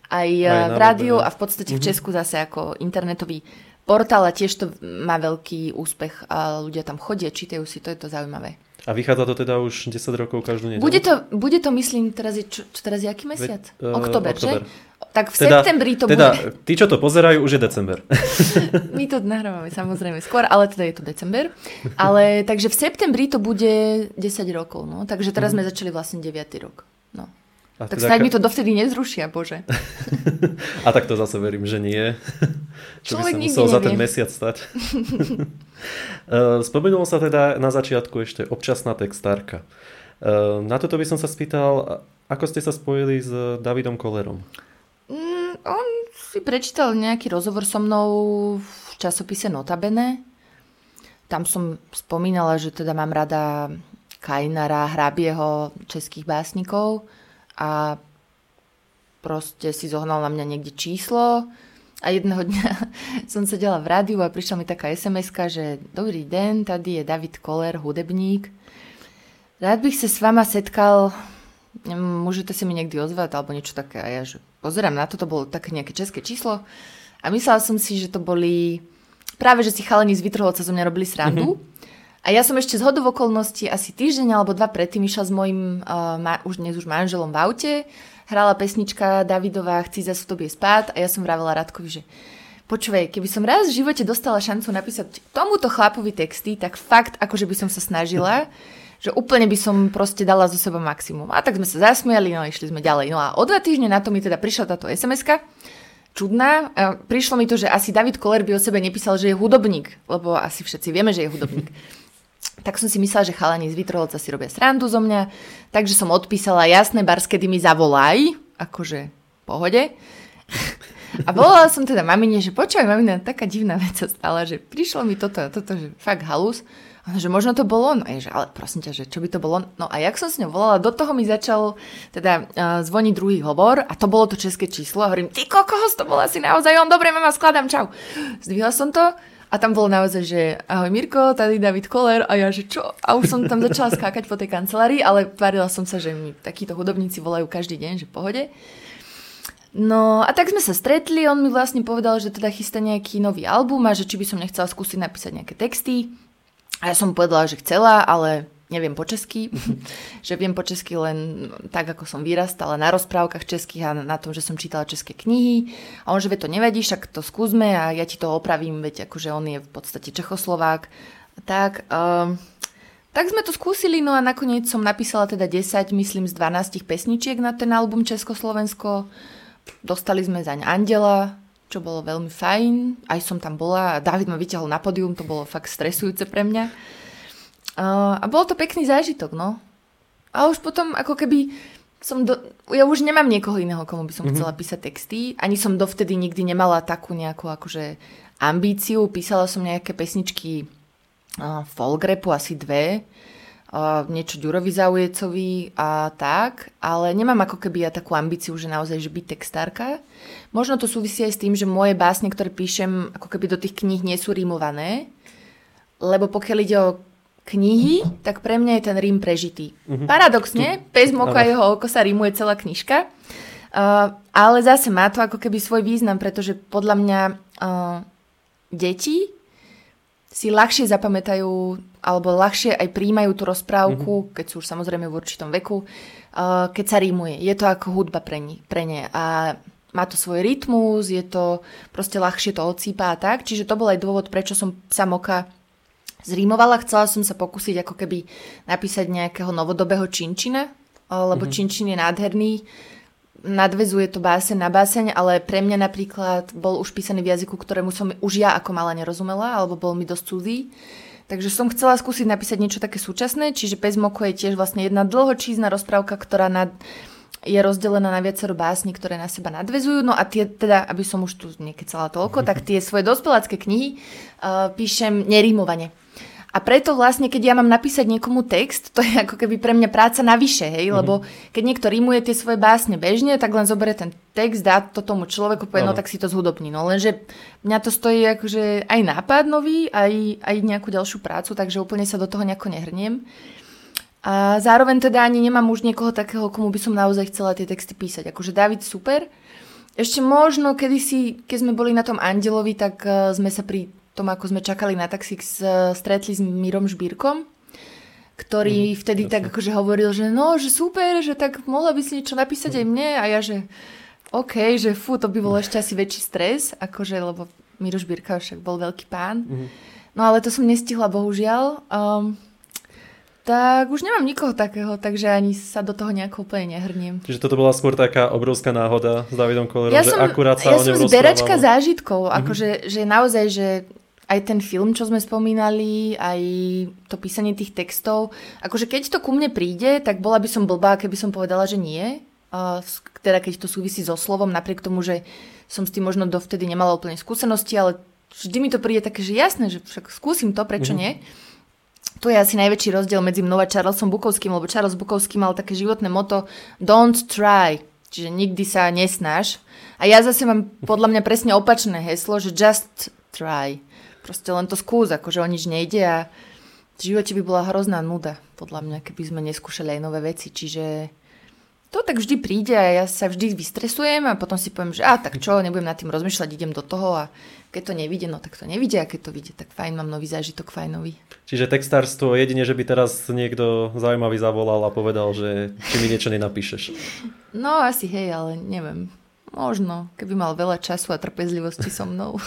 aj, aj v rádiu a v podstate mm-hmm. v mhm. Česku zase ako internetový portál a tiež to má veľký úspech a ľudia tam chodia, čítajú si, to je to zaujímavé. A vychádza to teda už 10 rokov každú nedelu? Bude to, bude to myslím, teraz je, čo teraz je aký mesiac? Ve, uh, oktober, oktober, že? Tak v teda, septembri to teda, bude... tí, čo to pozerajú, už je december. My to nahrávame samozrejme skôr, ale teda je to december. Ale takže v septembri to bude 10 rokov, no. Takže teraz mm. sme začali vlastne 9. rok. No. A tak teda snáď mi to dovtedy nezrušia, bože. A tak to zase verím, že nie. Čo Človek by sa musel nevie. za ten mesiac stať. Eh, spomenulo sa teda na začiatku ešte občasná textárka. Eh, na toto by som sa spýtal, ako ste sa spojili s Davidom Kolerom? On si prečítal nejaký rozhovor so mnou v časopise Notabene. Tam som spomínala, že teda mám rada Kajnara, Hrabieho, českých básnikov a proste si zohnal na mňa niekde číslo a jedného dňa som sedela v rádiu a prišla mi taká sms že dobrý den, tady je David Koller, hudebník. Rád bych sa s vama setkal, môžete si mi niekdy ozvať alebo niečo také. A ja že pozerám na to, to bolo také nejaké české číslo a myslela som si, že to boli práve, že si chalani z Vytrholca zo mňa robili srandu. Mm-hmm. A ja som ešte z hodu v okolnosti asi týždeň alebo dva predtým išla s mojim uh, ma, už dnes už manželom v aute. Hrala pesnička Davidová Chci za tobie spát a ja som vravela Radkovi, že počúvaj, keby som raz v živote dostala šancu napísať tomuto chlapovi texty, tak fakt akože by som sa snažila, že úplne by som proste dala zo seba maximum. A tak sme sa zasmiali, no išli sme ďalej. No a o dva týždne na to mi teda prišla táto sms čudná. Prišlo mi to, že asi David Koller by o sebe nepísal, že je hudobník, lebo asi všetci vieme, že je hudobník tak som si myslela, že chalani z Vytrholca si robia srandu zo mňa, takže som odpísala jasné barskedy mi zavolaj, akože pohode. A volala som teda mamine, že počúvaj, mamina, taká divná vec sa stala, že prišlo mi toto a toto, že fakt halus. A že možno to bolo on. A je, že, ale prosím ťa, že čo by to bolo No a jak som s ňou volala, do toho mi začal teda uh, zvoniť druhý hovor a to bolo to české číslo. A hovorím, ty kokos, to bolo asi naozaj on. Dobre, mama, skladám, čau. Zdvihla som to a tam bolo naozaj, že ahoj Mirko, tady David Koller a ja, že čo? A už som tam začala skákať po tej kancelárii, ale tvárila som sa, že mi takíto hudobníci volajú každý deň, že pohode. No a tak sme sa stretli, on mi vlastne povedal, že teda chystá nejaký nový album a že či by som nechcela skúsiť napísať nejaké texty. A ja som povedala, že chcela, ale neviem po česky, že viem po česky len tak, ako som vyrastala na rozprávkach českých a na tom, že som čítala české knihy. A on, že to nevadí, však to skúsme a ja ti to opravím, veď akože on je v podstate Čechoslovák. Tak, um, tak sme to skúsili, no a nakoniec som napísala teda 10, myslím, z 12 pesničiek na ten album Československo. Dostali sme zaň Andela, čo bolo veľmi fajn. Aj som tam bola a David ma vyťahol na podium, to bolo fakt stresujúce pre mňa. Uh, a bol to pekný zážitok, no. A už potom ako keby som do... Ja už nemám niekoho iného, komu by som mm-hmm. chcela písať texty. Ani som dovtedy nikdy nemala takú nejakú akože ambíciu. Písala som nejaké pesničky uh, folkrepu, asi dve. Uh, niečo Ďurovi Zaujecovi a tak, ale nemám ako keby ja takú ambíciu, že naozaj že byť textárka. Možno to súvisí aj s tým, že moje básne, ktoré píšem, ako keby do tých kníh nie sú rímované, lebo pokiaľ ide o knihy, tak pre mňa je ten Rím prežitý. Uh-huh. Paradoxne, Pes Moko a jeho oko sa rímuje celá knižka, uh, ale zase má to ako keby svoj význam, pretože podľa mňa uh, deti si ľahšie zapamätajú alebo ľahšie aj príjmajú tú rozprávku, mm-hmm. keď sú už samozrejme v určitom veku, uh, keď sa rímuje. Je to ako hudba pre, ni, pre ne. A má to svoj rytmus, je to proste ľahšie to odsýpa a tak. Čiže to bol aj dôvod, prečo som sa Moka zrímovala. Chcela som sa pokúsiť ako keby napísať nejakého novodobého činčina, lebo mm-hmm. činčin je nádherný nadvezuje to báseň na báseň, ale pre mňa napríklad bol už písaný v jazyku, ktorému som už ja ako mala nerozumela, alebo bol mi dosť cudzí. Takže som chcela skúsiť napísať niečo také súčasné, čiže Pes Moko je tiež vlastne jedna dlhočízna rozprávka, ktorá nad, je rozdelená na viacero básni, ktoré na seba nadvezujú. No a tie, teda, aby som už tu nekecala toľko, tak tie svoje dospelácké knihy uh, píšem nerimovane. A preto vlastne, keď ja mám napísať niekomu text, to je ako keby pre mňa práca navyše, hej, mm-hmm. lebo keď niekto rímuje tie svoje básne bežne, tak len zoberie ten text, dá to tomu človeku, povie, no tak si to zhudobní. No lenže mňa to stojí akože aj nápad nový, aj, aj nejakú ďalšiu prácu, takže úplne sa do toho nejako nehrniem. A zároveň teda ani nemám už niekoho takého, komu by som naozaj chcela tie texty písať. Akože David super. Ešte možno kedysi, keď sme boli na tom Andelovi, tak uh, sme sa pri tom, ako sme čakali na taxík, stretli s Mírom Žbírkom, ktorý mm, vtedy jasne. tak akože hovoril, že no, že super, že tak mohla by si niečo napísať mm. aj mne a ja, že OK, že fú, to by bol ešte asi väčší stres, akože, lebo Miro Žbírka však bol veľký pán. Mm. No ale to som nestihla, bohužiaľ. Um, tak už nemám nikoho takého, takže ani sa do toho nejako úplne nehrniem. Čiže toto bola skôr taká obrovská náhoda s Davidom Kolerom, ja že som, akurát sa ja o ňom som zberačka zážitkov, mm-hmm. akože že naozaj, že aj ten film, čo sme spomínali, aj to písanie tých textov, akože keď to ku mne príde, tak bola by som blbá, keby som povedala, že nie. Uh, teda keď to súvisí so slovom, napriek tomu, že som s tým možno dovtedy nemala úplne skúsenosti, ale vždy mi to príde také, že jasné, že však skúsim to, prečo mm-hmm. nie tu je asi najväčší rozdiel medzi mnou a Charlesom Bukovským, lebo Charles Bukovský mal také životné moto don't try, čiže nikdy sa nesnáš. A ja zase mám podľa mňa presne opačné heslo, že just try. Proste len to skús, akože o nič nejde a v živote by bola hrozná nuda, podľa mňa, keby sme neskúšali aj nové veci. Čiže to tak vždy príde a ja sa vždy vystresujem a potom si poviem, že a tak čo, nebudem nad tým rozmýšľať, idem do toho a keď to nevidie, no tak to nevidie a keď to vidie, tak fajn, mám nový zážitok, fajnový. Čiže textárstvo, jedine, že by teraz niekto zaujímavý zavolal a povedal, že či mi niečo nenapíšeš. No asi hej, ale neviem. Možno, keby mal veľa času a trpezlivosti so mnou.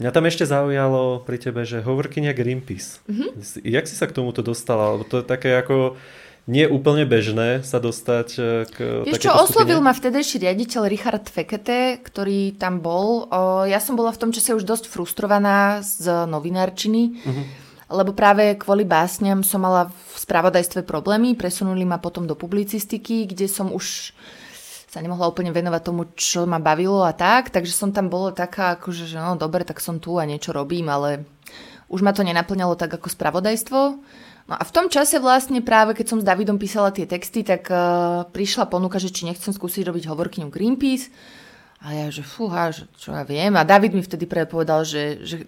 Mňa tam ešte zaujalo pri tebe, že hovorkynia Greenpeace. Mm-hmm. Jak si sa k tomuto dostala? Lebo to je také ako nie úplne bežné sa dostať e, k Vieš čo, oslovil ma vtedejší riaditeľ Richard Fekete, ktorý tam bol. Ja som bola v tom čase už dosť frustrovaná z novinárčiny, uh-huh. lebo práve kvôli básňam som mala v spravodajstve problémy. Presunuli ma potom do publicistiky, kde som už sa nemohla úplne venovať tomu, čo ma bavilo a tak, takže som tam bola taká, akože, že no dobre, tak som tu a niečo robím, ale už ma to nenaplňalo tak ako spravodajstvo. No a v tom čase vlastne práve, keď som s Davidom písala tie texty, tak uh, prišla ponuka, že či nechcem skúsiť robiť hovorkyňu Greenpeace. A ja, že fúha, že čo ja viem. A David mi vtedy práve povedal, že, že,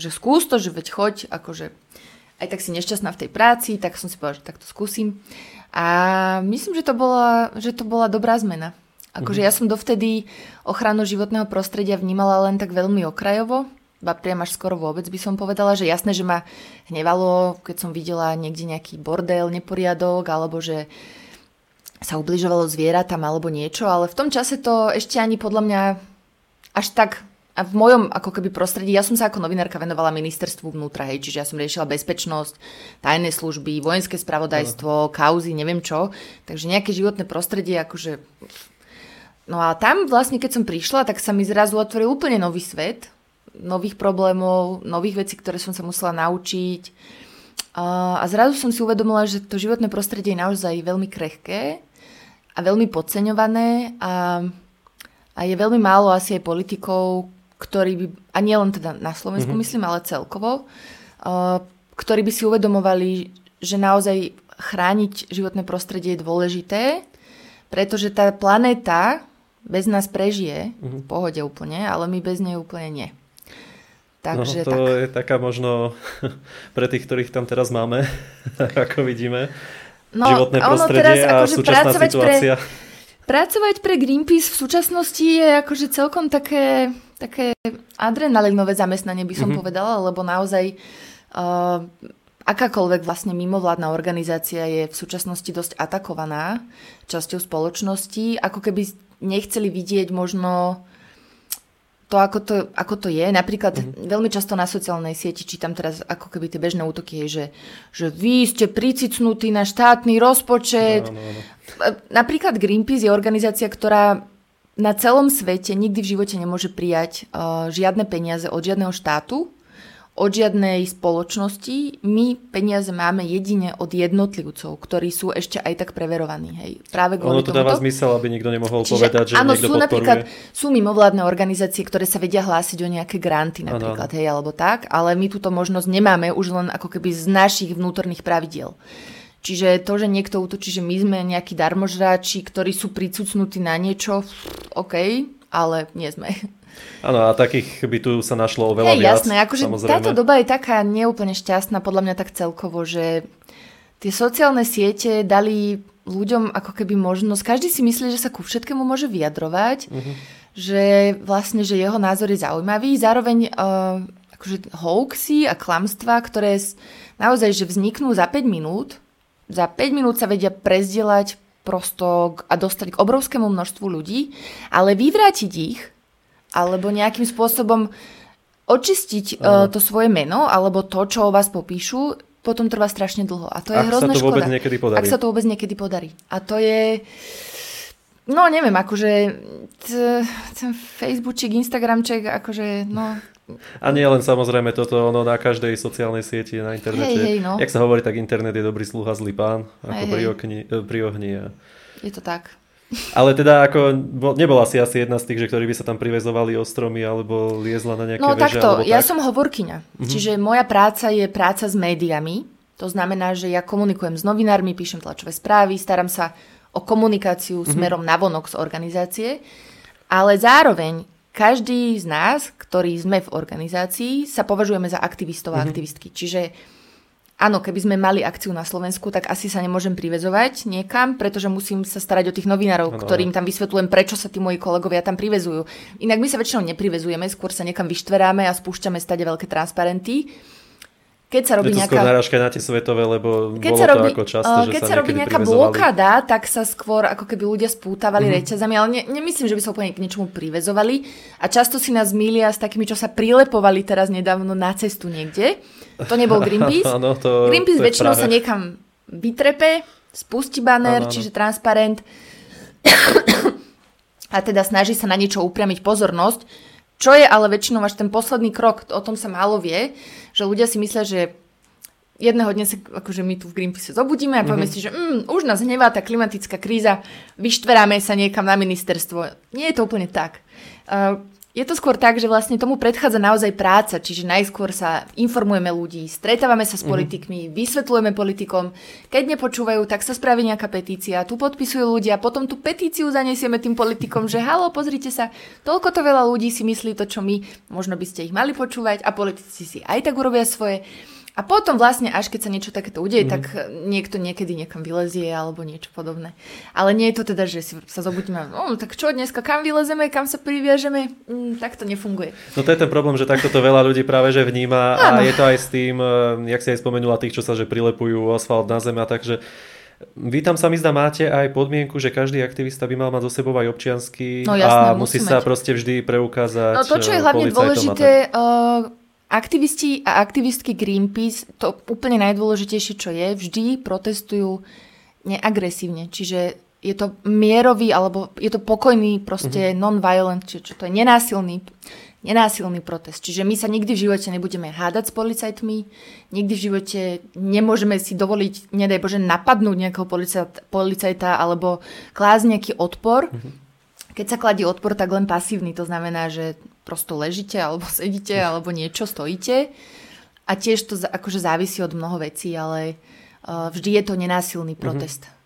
že skús to, že veď choď, akože aj tak si nešťastná v tej práci, tak som si povedala, že tak to skúsim. A myslím, že to bola, že to bola dobrá zmena. Akože mm-hmm. ja som dovtedy ochranu životného prostredia vnímala len tak veľmi okrajovo, ba priam až skoro vôbec by som povedala, že jasné, že ma hnevalo, keď som videla niekde nejaký bordel, neporiadok, alebo že sa ubližovalo zvieratám alebo niečo, ale v tom čase to ešte ani podľa mňa až tak a v mojom ako keby prostredí, ja som sa ako novinárka venovala ministerstvu vnútra, hej, čiže ja som riešila bezpečnosť, tajné služby, vojenské spravodajstvo, kauzy, neviem čo, takže nejaké životné prostredie, akože... No a tam vlastne, keď som prišla, tak sa mi zrazu otvoril úplne nový svet, nových problémov, nových vecí, ktoré som sa musela naučiť. A zrazu som si uvedomila, že to životné prostredie je naozaj veľmi krehké a veľmi podceňované a, a je veľmi málo asi aj politikov, ktorí by, a nie len teda na Slovensku mm-hmm. myslím, ale celkovo, uh, ktorí by si uvedomovali, že naozaj chrániť životné prostredie je dôležité, pretože tá planéta bez nás prežije, mm-hmm. v pohode úplne, ale my bez nej úplne nie. Takže, no, to tak. je taká možno pre tých, ktorých tam teraz máme, ako vidíme, no, životné prostredie teraz, a akože súčasná situácia. Pre, pracovať pre Greenpeace v súčasnosti je akože celkom také také adrenalinové zamestnanie by som mm-hmm. povedala, lebo naozaj uh, akákoľvek vlastne mimovládna organizácia je v súčasnosti dosť atakovaná časťou spoločnosti, ako keby nechceli vidieť možno to, ako to, ako to je. Napríklad mm-hmm. veľmi často na sociálnej sieti čítam teraz ako keby tie bežné útoky, že, že vy ste pricicnutí na štátny rozpočet. No, no, no. Napríklad Greenpeace je organizácia, ktorá na celom svete nikdy v živote nemôže prijať uh, žiadne peniaze od žiadneho štátu, od žiadnej spoločnosti. My peniaze máme jedine od jednotlivcov, ktorí sú ešte aj tak preverovaní. Hej. Práve ono to dáva zmysel, aby nikto nemohol Čiže, povedať, že áno, niekto sú podporuje. napríklad sú mimovládne organizácie, ktoré sa vedia hlásiť o nejaké granty napríklad, ano. hej, alebo tak, ale my túto možnosť nemáme už len ako keby z našich vnútorných pravidiel. Čiže to, že niekto útočí, že my sme nejakí darmožráči, ktorí sú pricucnutí na niečo, OK, ale nie sme. Áno, a takých by tu sa našlo oveľa hey, viac. Jasné, akože táto doba je taká neúplne šťastná, podľa mňa tak celkovo, že tie sociálne siete dali ľuďom ako keby možnosť, každý si myslí, že sa ku všetkému môže vyjadrovať, uh-huh. že vlastne, že jeho názor je zaujímavý, zároveň uh, akože hoaxy a klamstvá, ktoré naozaj, že vzniknú za 5 minút, za 5 minút sa vedia prezdielať prosto a dostať k obrovskému množstvu ľudí, ale vyvrátiť ich alebo nejakým spôsobom očistiť uh, to svoje meno alebo to, čo o vás popíšu, potom trvá strašne dlho. A to je Ak hrozná sa to škoda. vôbec niekedy podarí. Ak sa to vôbec niekedy podarí. A to je... No neviem, akože ten Facebookček, Instagramček, akože no... A nie len samozrejme toto, ono na každej sociálnej sieti na internete. Hej, hej, no. Jak sa hovorí, tak internet je dobrý sluha, zlý pán, ako hej, pri, okni, eh, pri ohni. A... Je to tak. Ale teda ako, nebola si asi jedna z tých, že ktorí by sa tam privezovali o stromy alebo liezla na nejaké No veže, takto, tak? ja som hovorkyňa. Mm-hmm. Čiže moja práca je práca s médiami. To znamená, že ja komunikujem s novinármi, píšem tlačové správy, starám sa o komunikáciu mm-hmm. smerom navonok z organizácie. Ale zároveň každý z nás, ktorí sme v organizácii, sa považujeme za aktivistov a mm-hmm. aktivistky. Čiže Áno, keby sme mali akciu na Slovensku, tak asi sa nemôžem privezovať niekam, pretože musím sa starať o tých novinárov, ano. ktorým tam vysvetľujem, prečo sa tí moji kolegovia tam privezujú. Inak my sa väčšinou neprivezujeme, skôr sa niekam vyštveráme a spúšťame stade veľké transparenty keď sa robí nejaká... narážka na tie svetové, lebo keď bolo sa robí, to ako často, uh, že Keď sa, sa robí nejaká blokáda, tak sa skôr ako keby ľudia spútavali mm-hmm. reťazami, ale ne, nemyslím, že by sa úplne k niečomu privezovali. A často si nás milia s takými, čo sa prilepovali teraz nedávno na cestu niekde. To nebol Greenpeace. ano, to, Greenpeace to väčšinou sa niekam vytrepe, spustí banner, ano, ano. čiže transparent a teda snaží sa na niečo upriamiť pozornosť čo je ale väčšinou až ten posledný krok, o tom sa málo vie, že ľudia si myslia, že jedného dňa sa, akože my tu v Greenpeace zobudíme a povieme mm-hmm. si, že mm, už nás hnevá tá klimatická kríza, vyštveráme sa niekam na ministerstvo. Nie je to úplne tak. Uh, je to skôr tak, že vlastne tomu predchádza naozaj práca, čiže najskôr sa informujeme ľudí, stretávame sa s mhm. politikmi, mm-hmm. vysvetľujeme politikom, keď nepočúvajú, tak sa spraví nejaká petícia, tu podpisujú ľudia, potom tú petíciu zanesieme tým politikom, že halo, pozrite sa, toľko to veľa ľudí si myslí to, čo my, možno by ste ich mali počúvať a politici si aj tak urobia svoje. A potom vlastne, až keď sa niečo takéto udeje, mm. tak niekto niekedy niekam vylezie alebo niečo podobné. Ale nie je to teda, že si sa zobudíme, no tak čo dneska, kam vylezeme, kam sa priviažeme, mm, tak to nefunguje. No to je ten problém, že takto to veľa ľudí práve že vníma a je to aj s tým, eh, jak si aj spomenula tých, čo sa že prilepujú asfalt na zem a takže vy tam sa mi zdá máte aj podmienku, že každý aktivista by mal mať zo sebou aj občiansky no, jasné, a musí, musí sa proste vždy preukázať No to, čo je hlavne dôležité, uh, Aktivisti a aktivistky Greenpeace, to úplne najdôležitejšie, čo je, vždy protestujú neagresívne. Čiže je to mierový, alebo je to pokojný, proste mm-hmm. non-violent, čiže čo to je nenásilný, nenásilný protest. Čiže my sa nikdy v živote nebudeme hádať s policajtmi, nikdy v živote nemôžeme si dovoliť, nedaj Bože, napadnúť nejakého policajta, policajta alebo klásť nejaký odpor. Mm-hmm keď sa kladí odpor, tak len pasívny. To znamená, že prosto ležíte alebo sedíte alebo niečo stojíte. A tiež to akože závisí od mnoho vecí, ale uh, vždy je to nenásilný mhm. protest. Mm-hmm.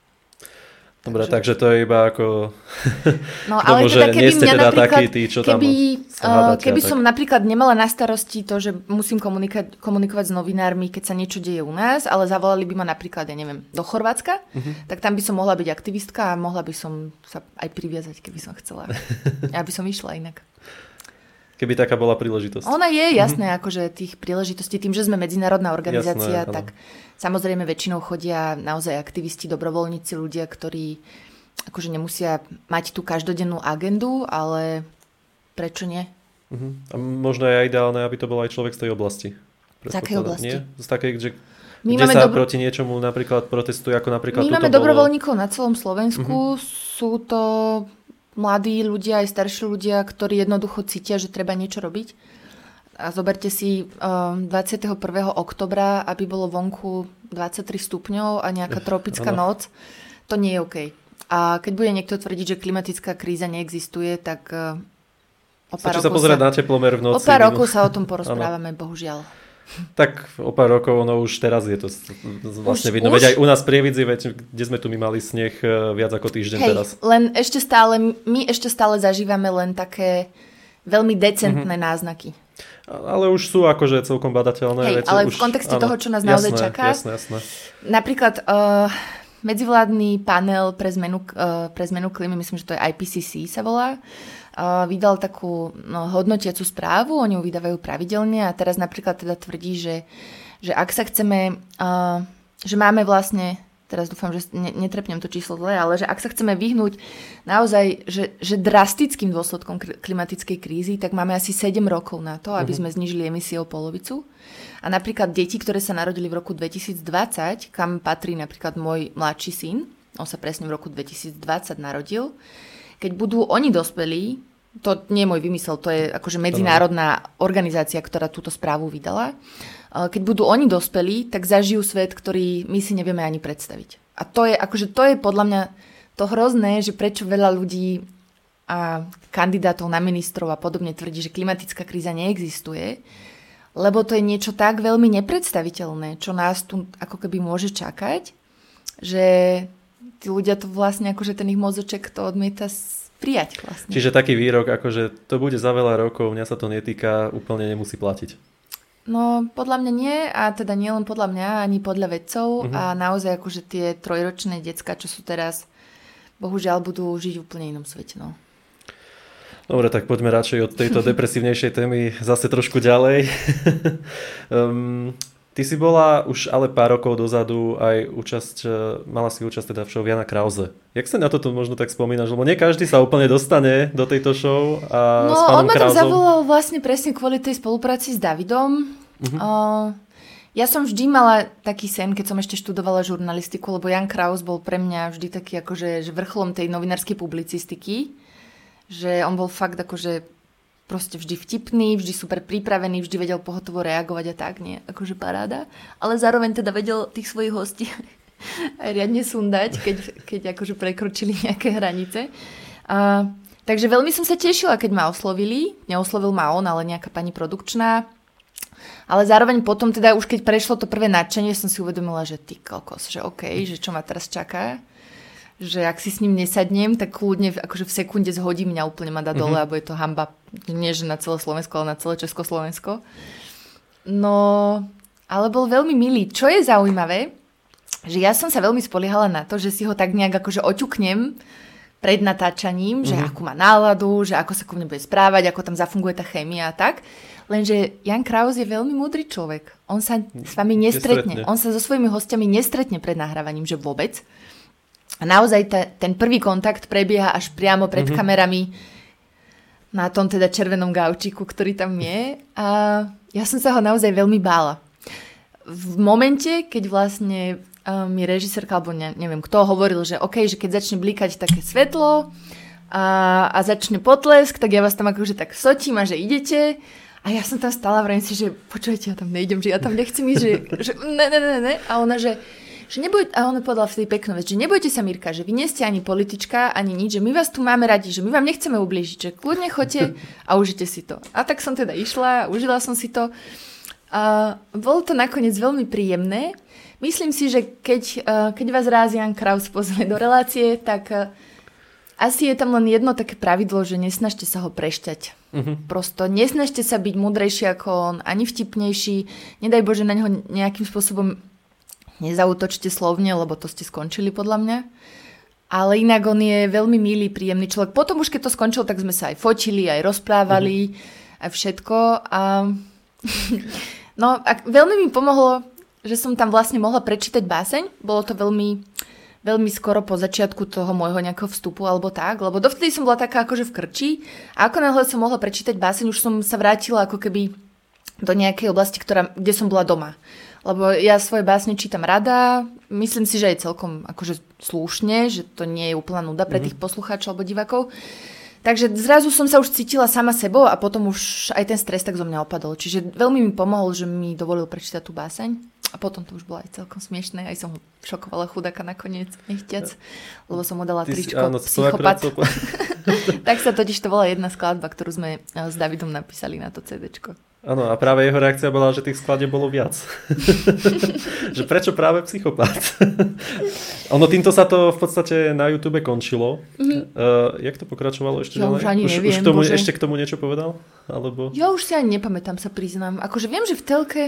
Dobre, takže... takže to je iba ako... No ale tomu, teda keby mňa teda takí tí, čo keby, tam uh, keby tak... som napríklad nemala na starosti to, že musím komunikovať, komunikovať s novinármi, keď sa niečo deje u nás, ale zavolali by ma napríklad, ja neviem, do Chorvátska, uh-huh. tak tam by som mohla byť aktivistka a mohla by som sa aj priviazať, keby som chcela. ja by som išla inak. Keby taká bola príležitosť. Ona je, jasné, mm-hmm. akože tých príležitostí, tým, že sme medzinárodná organizácia, Jasné, tak samozrejme väčšinou chodia naozaj aktivisti, dobrovoľníci, ľudia, ktorí akože nemusia mať tú každodennú agendu, ale prečo nie? Uh-huh. A možno je aj ideálne, aby to bol aj človek z tej oblasti. Z akej oblasti? Nie? Z takej, že My kde máme sa dobro- proti niečomu napríklad protestuje, ako napríklad My máme dobrovoľníkov na celom Slovensku. Mhm. Sú to mladí ľudia, aj starší ľudia, ktorí jednoducho cítia, že treba niečo robiť. A zoberte si um, 21. oktobra, aby bolo vonku 23 stupňov a nejaká tropická áno. noc. To nie je OK. A keď bude niekto tvrdiť, že klimatická kríza neexistuje, tak uh, o pár Stačí sa rokov pozerať na teplomer v o noci. pár minul- rokov sa o tom porozprávame, bohužiaľ. Tak o pár rokov, no už teraz je to vlastne Už- vidno. už? Veď aj u nás Prievidzi, veď, kde sme tu my mali sneh e, viac ako týždeň Hej, teraz. len ešte stále, my ešte stále zažívame len také veľmi decentné Mhm. náznaky. Ale už sú akože celkom badateľné Hej, ale už, v kontexte toho, čo nás naozaj čaká. Jasné, jasné. Napríklad uh, medzivládny panel pre zmenu, uh, pre zmenu klímy, myslím, že to je IPCC sa volá, uh, vydal takú no, hodnotiacu správu, oni ju vydávajú pravidelne a teraz napríklad teda tvrdí, že, že ak sa chceme, uh, že máme vlastne teraz dúfam, že ne, netrepnem to číslo zle, ale že ak sa chceme vyhnúť naozaj, že, že drastickým dôsledkom klimatickej krízy, tak máme asi 7 rokov na to, aby sme znižili emisie o polovicu. A napríklad deti, ktoré sa narodili v roku 2020, kam patrí napríklad môj mladší syn, on sa presne v roku 2020 narodil, keď budú oni dospelí, to nie je môj vymysel, to je akože medzinárodná organizácia, ktorá túto správu vydala, Uh, keď budú oni dospelí, tak zažijú svet, ktorý my si nevieme ani predstaviť. A to je, akože to je podľa mňa to hrozné, že prečo veľa ľudí a kandidátov na ministrov a podobne tvrdí, že klimatická kríza neexistuje, lebo to je niečo tak veľmi nepredstaviteľné, čo nás tu ako keby môže čakať, že tí ľudia to vlastne, akože ten ich mozoček to odmieta prijať vlastne. Čiže taký výrok, akože to bude za veľa rokov, mňa sa to netýka, úplne nemusí platiť. No, podľa mňa nie, a teda nie len podľa mňa, ani podľa vedcov Mhm. a naozaj akože tie trojročné decka, čo sú teraz, bohužiaľ budú žiť v úplne inom svete, no. Dobre, tak poďme radšej od tejto depresívnejšej témy zase trošku ďalej. um, ty si bola už ale pár rokov dozadu aj účasť, e, mala si účasť teda v show Jana Krause. Jak sa na toto možno tak spomínaš? Lebo nie každý sa úplne dostane do tejto show a No, s on pánom ma tam zavolal vlastne presne kvôli tej spolupráci s Davidom. Mhm. Uh, ja som vždy mala taký sen, keď som ešte študovala žurnalistiku, lebo Jan Kraus bol pre mňa vždy taký akože že vrcholom tej novinárskej publicistiky. Že on bol fakt akože proste vždy vtipný, vždy super pripravený, vždy vedel pohotovo reagovať a tak, nie? Akože paráda. Ale zároveň teda vedel tých svojich hostí aj riadne sundať, keď, keď akože prekročili nejaké hranice. A, takže veľmi som sa tešila, keď ma oslovili. Neoslovil ma on, ale nejaká pani produkčná. Ale zároveň potom teda už keď prešlo to prvé nadšenie, som si uvedomila, že ty kokos, že OK, že čo ma teraz čaká. Že ak si s ním nesadnem, tak kľudne akože v sekunde zhodí mňa, úplne ma dá dole, Mhm. mm-hmm. alebo je to hamba, nie že na celé Slovensko, ale na celé Československo. No, ale bol veľmi milý. Čo je zaujímavé, že ja som sa veľmi spoliehala na to, že si ho tak nejak akože oťuknem pred natáčaním, že Mhm. akú má náladu, že ako sa ku mne bude správať, ako tam zafunguje tá chémia a tak. Lenže Jan Kraus je veľmi múdry človek. On sa s vami nestretne. Nestretne. On sa so svojimi hostiami nestretne pred nahrávaním, že vôbec. A naozaj ta, ten prvý kontakt prebieha až priamo pred mm-hmm. kamerami na tom teda červenom gaučiku, ktorý tam je. A ja som sa ho naozaj veľmi bála. V momente, keď vlastne uh, mi režisérka, alebo ne, neviem kto, hovoril, že OK, že keď začne blikať také svetlo a, a začne potlesk, tak ja vás tam akože tak sotím a že idete. A ja som tam stála, vrajím si, že počujete, ja tam nejdem, že ja tam nechcem ísť, že, že ne, ne, ne, ne. A ona, že, že neboj, a ona povedala vtedy peknú vec, že nebojte sa Mirka, že vy nie ste ani politička, ani nič, že my vás tu máme radi, že my vám nechceme ublížiť, že kľudne choďte a užite si to. A tak som teda išla, užila som si to. A bolo to nakoniec veľmi príjemné. Myslím si, že keď, eh, keď vás raz Jan Kraus pozve do relácie, tak eh, asi je tam len jedno také pravidlo, že nesnažte sa ho prešťať. Mhm. Prosto nesnažte sa byť mudrejší ako on, ani vtipnejší. Nedaj Bože na neho nejakým spôsobom nezautočte slovne, lebo to ste skončili podľa mňa. Ale inak on je veľmi milý, príjemný človek. Potom už keď to skončilo, tak sme sa aj fotili, aj rozprávali. aj všetko. A... no a veľmi mi pomohlo, že som tam vlastne mohla prečítať báseň. Bolo to veľmi, veľmi skoro po začiatku toho môjho nejakého vstupu alebo tak, lebo dovtedy som bola taká akože v krči a ako náhle som mohla prečítať báseň, už som sa vrátila ako keby do nejakej oblasti, ktorá, kde som bola doma. Lebo ja svoje básne čítam rada, myslím si, že je celkom akože slušne, že to nie je úplná nuda pre mhm. tých poslucháčov alebo divákov. Takže zrazu som sa už cítila sama sebou a potom už aj ten stres tak zo mňa opadol. Čiže veľmi mi pomohol, že mi dovolil prečítať tú báseň. A potom to už bolo aj celkom smiešné. Aj som šokovala chudáka nakoniec, nechťac, lebo som mu dala tričko áno, psychopat. tak sa totiž to bola jedna skladba, ktorú sme eh, s Davidom napísali na to CDčko. Áno, a práve jeho reakcia bola, že tých skladeb bolo viac. že prečo práve psychopat? ono týmto sa to v podstate na YouTube končilo. Mm-hmm. Uh, jak to pokračovalo ešte ja ďalej? Už, ani už, neviem, už tomu, bože. ešte k tomu niečo povedal? Alebo... Ja už si ani nepamätám, sa priznám. Akože viem, že v telke...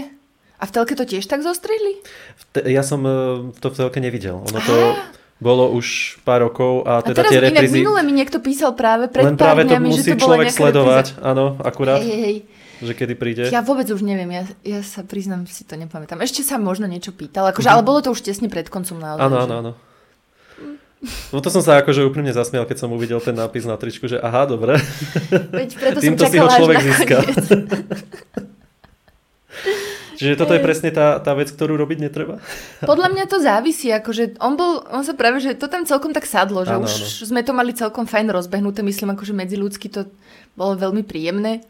A v telke to tiež tak zostrihli? Te, ja som uh, to v telke nevidel. Ono to... bolo už pár rokov a teda a teraz tie reprízy... minule mi niekto písal práve pred Len práve to musí že to človek sledovať, áno, akurát. Hej, hej že kedy príde? Ja vôbec už neviem, ja, ja sa priznám, si to nepamätám. Ešte sa možno niečo pýtal, akože, ale bolo to už tesne pred koncom naozaj. Áno, áno, áno. No to som sa akože úprimne zasmial, keď som uvidel ten nápis na tričku, že aha, dobre. Veď preto Týmto som si ho človek získa. Čiže toto je presne tá, tá vec, ktorú robiť netreba? Podľa mňa to závisí, akože on bol, on sa práve, že to tam celkom tak sadlo, že ano, už ano. sme to mali celkom fajn rozbehnuté, myslím, akože medzi ľudsky to bolo veľmi príjemné.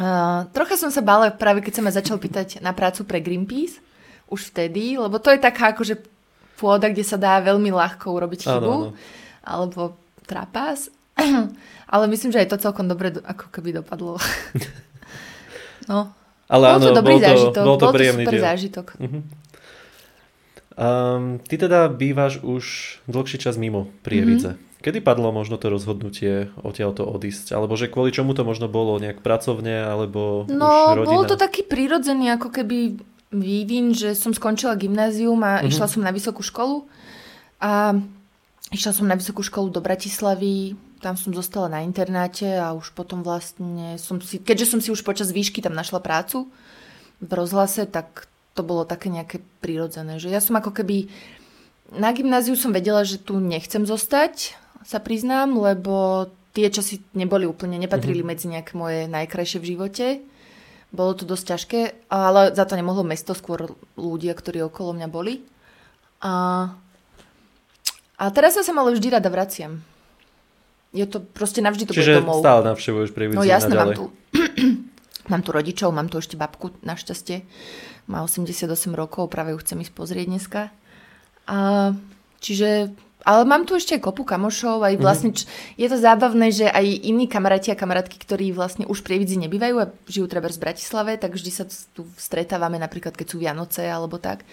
Uh, trocha som sa bála práve keď sa ma začal pýtať na prácu pre Greenpeace, už vtedy, lebo to je taká akože pôda, kde sa dá veľmi ľahko urobiť chybu, ano, ano. alebo trapas. Ale myslím, že aj to celkom dobre ako keby dopadlo. no. Ale bol áno, to dobrý bol to, zážitok. Bol to, bol to super diel. zážitok. Uh-huh. Um, ty teda bývaš už dlhší čas mimo Prievidze. Uh-huh. Kedy padlo možno to rozhodnutie odtiaľto odísť? Alebo že kvôli čomu to možno bolo? Nejak pracovne alebo No, už rodina? bol to taký prirodzený ako keby vývin, že som skončila gymnázium a mm-hmm. išla som na vysokú školu. A išla som na vysokú školu do Bratislavy, tam som zostala na internáte a už potom vlastne som si, keďže som si už počas výšky tam našla prácu v rozhlase, tak to bolo také nejaké prirodzené, že ja som ako keby na gymnáziu som vedela, že tu nechcem zostať, sa priznám, lebo tie časy neboli úplne, nepatrili mm-hmm. medzi nejaké moje najkrajšie v živote. Bolo to dosť ťažké, ale za to nemohlo mesto, skôr ľudia, ktorí okolo mňa boli. A, a teraz sa sem ale vždy rada vraciam. Je to proste navždy to Čiže domov. stále navštevuješ prievidzu No jasne, mám tu, mám tu rodičov, mám tu ešte babku, našťastie. Má 88 rokov, práve ju chcem ísť pozrieť dneska. A, čiže ale mám tu ešte kopu kamošov, aj mhm. vlastne, mm-hmm. je to zábavné, že aj iní kamaráti a kamarátky, ktorí vlastne už Prievidzi nebývajú a žijú treba v Bratislave, tak vždy sa tu stretávame, napríklad keď sú Vianoce alebo tak.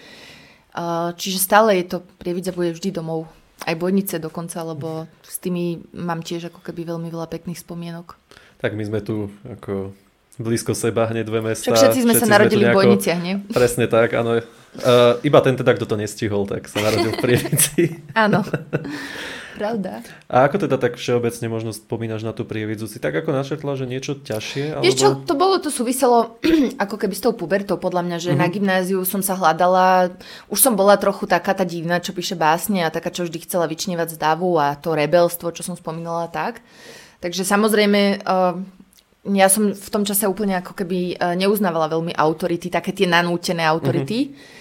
Čiže stále je to, Prievidza bude vždy domov. Aj Bojnice dokonca, lebo s tými mám tiež ako keby veľmi veľa pekných spomienok. Tak my sme tu ako blízko seba, hneď dve mesta. Však všetci sme všetci sa narodili sme v Bojniciach, nie? Presne tak, áno. Uh, iba ten teda, kto to nestihol, tak sa narodil v Prievidzi. áno, pravda. A ako teda tak všeobecne možno spomínaš na tú Prievidzu? Si tak ako našetla, že niečo ťažšie? Alebo... Vieš čo, to bolo, to súviselo ako keby s tou pubertou, podľa mňa, že uh-huh. na gymnáziu som sa hľadala, už som bola trochu taká tá divná, čo píše básne a taká, čo vždy chcela vyčnievať z davu a to rebelstvo, čo som spomínala tak. Takže samozrejme, uh, ja som v tom čase úplne ako keby e, neuznávala veľmi autority, také tie nanútené autority. Mm-hmm.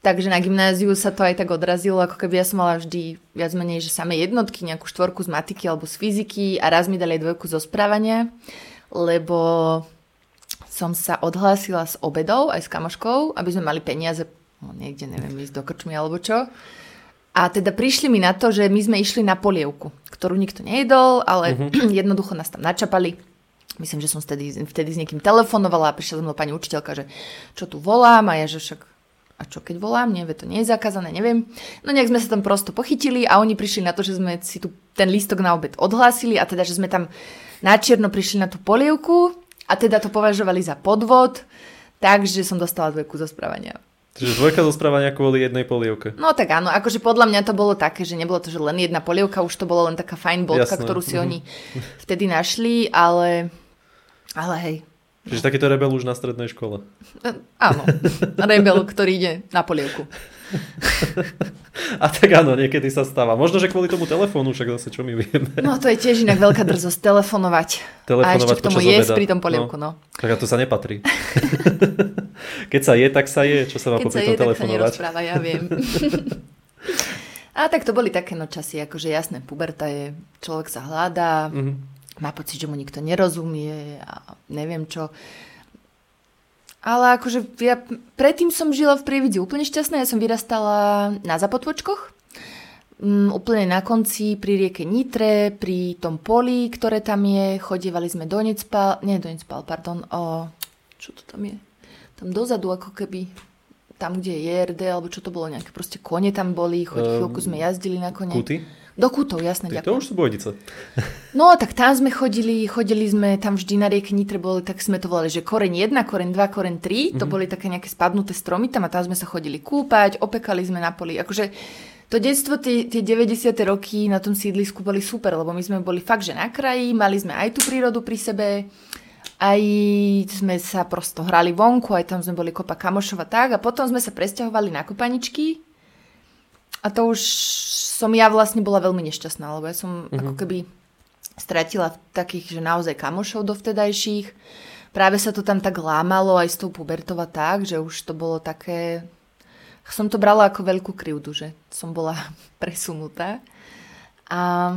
Takže na gymnáziu sa to aj tak odrazilo, ako keby ja som mala vždy viac menej, že samé jednotky, nejakú štvorku z matiky alebo z fyziky a raz mi dali aj dvojku zo správania, lebo som sa odhlásila s obedou aj s kamoškou, aby sme mali peniaze, no niekde neviem, ísť do krčmy alebo čo. A teda prišli mi na to, že my sme išli na polievku, ktorú nikto nejedol, ale mm-hmm. jednoducho nás tam načapali Myslím, že som vtedy, vtedy s niekým telefonovala a prišla za mnou pani učiteľka, že čo tu volám a ja, že však a čo keď volám, nie, to nie je zakázané, neviem. No nejak sme sa tam prosto pochytili a oni prišli na to, že sme si tu ten lístok na obed odhlásili a teda, že sme tam načierno prišli na tú polievku a teda to považovali za podvod, takže som dostala dvojku zo správania. Čiže dvojka zo správania kvôli jednej polievke. No tak áno, akože podľa mňa to bolo také, že nebolo to, že len jedna polievka, už to bolo len taká fajn bodka, Jasné. ktorú si mm-hmm. oni vtedy našli, ale Ale hej, Čiže takýto rebel už na strednej škole. e, áno, rebel, ktorý ide na polievku. A tak áno, niekedy sa stáva. Možno, že kvôli tomu telefónu, však zase čo my vieme. No to je tiež inak veľká drzosť, telefonovať. A ešte k tomu jesť pri tom polievku, no. Tak a to sa nepatrí. Keď sa je, tak sa je. Čo sa má Keď popri tom je, tak sa telefonovať? nerozpráva, ja viem. A tak to boli také no časy, akože jasné, puberta je, človek sa hľadá, Mhm. Má pocit, že mu nikto nerozumie a neviem čo. Ale akože ja predtým som žila v Prievidzi úplne šťastná, ja som vyrastala na Zapotvočkoch, mm, úplne na konci pri rieke Nitre, pri tom poli, ktoré tam je, chodievali sme do Necpal, nie do Necpal, pardon, o, čo to tam je? Tam dozadu ako keby, tam kde je JRD, alebo čo to bolo, nejaké proste kone tam boli, choď, Ehm, chvíľku sme jazdili na kone. Kúty? Do kútov, jasné, ďakujem. to už sú bojdice. No, tak tam sme chodili, chodili sme tam vždy na rieke Nitre, boli, tak sme to volali, že koreň 1, koreň 2, koreň 3, to boli také nejaké spadnuté stromy tam a tam sme sa chodili kúpať, opekali sme na poli. Akože to detstvo, tie, tie 90. roky na tom sídlisku boli super, lebo my sme boli fakt, že na kraji, mali sme aj tú prírodu pri sebe, aj sme sa prosto hrali vonku, aj tam sme boli kopa kamošov a tak a potom sme sa presťahovali na kopaničky a to už som ja vlastne bola veľmi nešťastná, lebo ja som Mhm. ako keby stratila takých, že naozaj kamošov dovtedajších. Práve sa to tam tak lámalo aj s tou pubertou a tak, že už to bolo také... Som to brala ako veľkú krivdu, že som bola presunutá. A...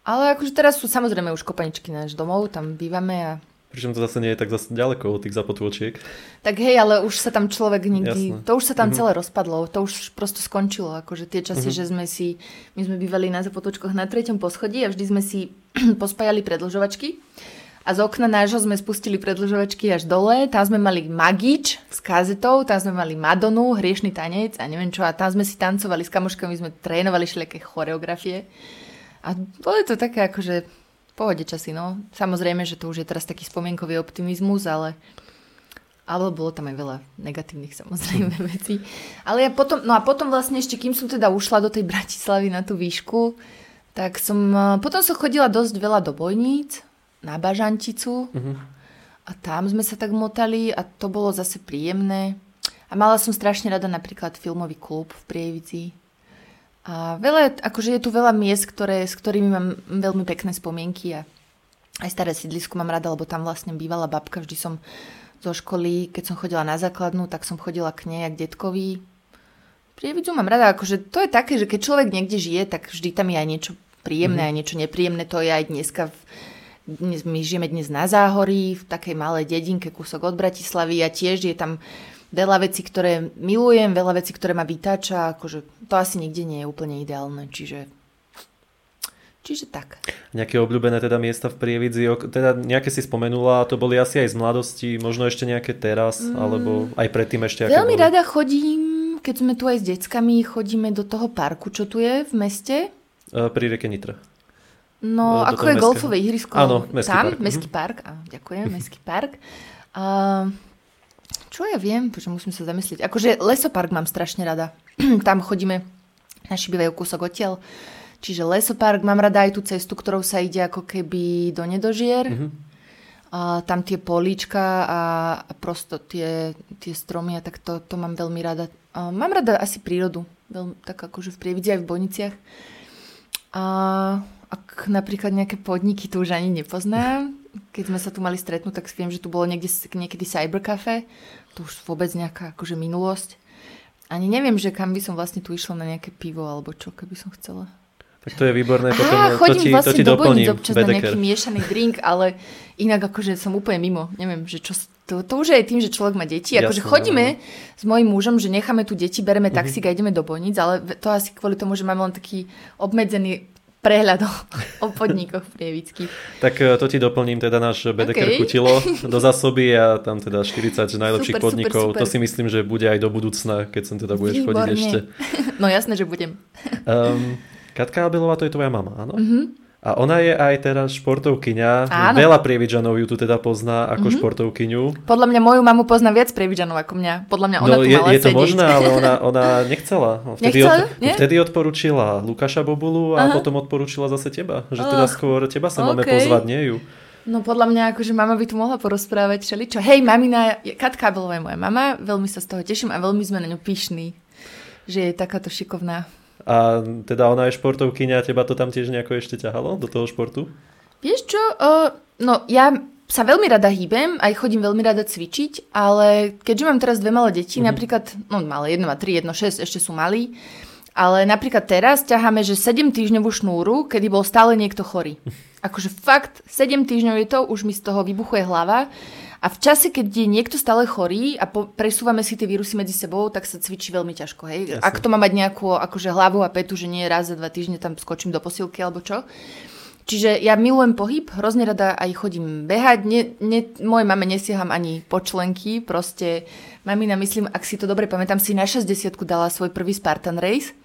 Ale akože teraz sú samozrejme už kopaničky náš domov, tam bývame a Pričom to zase nie je tak zase ďaleko od tých zapotôčiek. tak hej, ale už sa tam človek nikdy... Jasné. To už sa tam celé rozpadlo, to už prosto skončilo. Akože tie časy, že sme si... My sme bývali na zapotočkoch na treťom poschodí a vždy sme si pospájali predlžovačky. A z okna nášho sme spustili predlžovačky až dole. Tam sme mali Magič s kazetou, tam sme mali Madonu, hriešný tanec a neviem čo. A tam sme si tancovali s kamoškami, sme trénovali všelijaké choreografie. A boli to také akože pohode časy, no. Samozrejme, že to už je teraz taký spomienkový optimizmus, ale ale bolo tam aj veľa negatívnych samozrejme vecí. Ale ja potom, no a potom vlastne ešte, kým som teda ušla do tej Bratislavy na tú výšku, tak som, eh, potom som chodila dosť veľa do bojníc, na Bažanticu a tam sme sa tak motali a to bolo zase príjemné. A mala som strašne rada napríklad filmový klub v Prievidzi. A veľa, akože je tu veľa miest, ktoré, s ktorými mám veľmi pekné spomienky a aj staré sídlisko mám rada, lebo tam vlastne bývala babka, vždy som zo školy, keď som chodila na základnú, tak som chodila k nej a k detkovi. Prievidzu mám rada, akože to je také, že keď človek niekde žije, tak vždy tam je aj niečo príjemné, mm-hmm. aj niečo nepríjemné, to je aj dneska v, dnes, my žijeme dnes na Záhorí, v takej malej dedinke, kúsok od Bratislavy a tiež je tam veľa vecí, ktoré milujem, veľa vecí, ktoré ma vytáča, akože to asi nikde nie je úplne ideálne, čiže čiže tak. Nejaké obľúbené teda miesta v Prievidzi, teda nejaké si spomenula, to boli asi aj z mladosti, možno ešte nejaké teraz, alebo aj predtým ešte aké Veľmi boli? rada chodím, keď sme tu aj s deckami, chodíme do toho parku, čo tu je v meste. E, Pri rieke Nitra. No, Do ako je mestského. golfové ihrisko. Áno, mestský tam, park. Mhm. mestský park. Á, ďakujem, mestský park. A, čo ja viem, že musím sa zamyslieť. Akože lesopark mám strašne rada. tam chodíme, naši bývajú kúsok odtiaľ. Čiže lesopark, mám rada aj tú cestu, ktorou sa ide ako keby do nedožier. Mhm. A tam tie políčka a, a prosto tie, tie stromy a tak to, to mám veľmi rada. A mám rada asi prírodu, veľmi, tak akože v Prievidzi aj v Boniciach. A ak napríklad nejaké podniky tu už ani nepoznám, keď sme sa tu mali stretnúť, tak viem, že tu bolo niekde, niekedy cybercafe, to už vôbec nejaká akože minulosť. Ani neviem, že kam by som vlastne tu išla na nejaké pivo alebo čo, keby som chcela. Tak to je výborné, potom Á, to chodím ti, to vlastne ti do. Bojnic občas na Bedeker. nejaký miešaný drink, ale inak akože som úplne mimo. Neviem, že čo, to, to už je aj tým, že človek má deti. Akože Jasné, chodíme áno. s mojím mužom, že necháme tu deti, bereme Mhm. taxík a ideme do Bojnic, ale to asi kvôli tomu, že máme len taký obmedzený prehľad o, podnikoch prievických. Tak e, to ti doplním, teda náš Bedeker Okej. chutilo do zásoby a tam teda 40 najlepších Super, super, podnikov. To super. si myslím, že bude aj do budúcna, keď sem teda budeš chodiť Výborne. ešte. No jasné, že budem. Um, Katka Abelová, to je tvoja mama, áno? Mhm. A ona je aj teraz športovkyňa. Áno. Veľa prievidžanov ju tu teda pozná ako športovkyňu. Podľa mňa moju mamu pozná viac prievidžanov ako mňa. Podľa mňa ona No tu je, mala je to sedieť. možné, ale ona, ona nechcela. Vtedy, Nechcela? Nie? vtedy odporúčila Lukáša Bobulu a Aha. potom odporúčila zase teba. Že teda Ach, skôr teba sa máme okej. pozvať, nie ju. No podľa mňa, akože mama by tu mohla porozprávať všeličo. Hej, mamina, Katka Abelová je moja mama, veľmi sa z toho teším a veľmi sme na ňu pyšní, že je takáto šikovná. A teda ona je športovkyňa, teba to tam tiež nejako ešte ťahalo do toho športu? Vieš čo, uh, no ja sa veľmi rada hýbem, aj chodím veľmi rada cvičiť, ale keďže mám teraz dve malé deti, mm-hmm. napríklad, no malé, jedno má 3, jedno 6, ešte sú malí, ale napríklad teraz ťaháme, že 7 týždňovú šnúru, kedy bol stále niekto chorý. Akože fakt, 7 týždňov je to, už mi z toho vybuchuje hlava. A v čase, keď je niekto stále chorý a po, presúvame si tie vírusy medzi sebou, tak sa cvičí veľmi ťažko. Hej? Jasne. Ak to má mať nejakú akože hlavu a petu, že nie raz za dva týždne tam skočím do posilky alebo čo. Čiže ja milujem pohyb, hrozne rada aj chodím behať. Ne, ne, moje mame nesiaham ani počlenky, proste mamina, myslím, ak si to dobre pamätám, si na 60 dala svoj prvý Spartan Race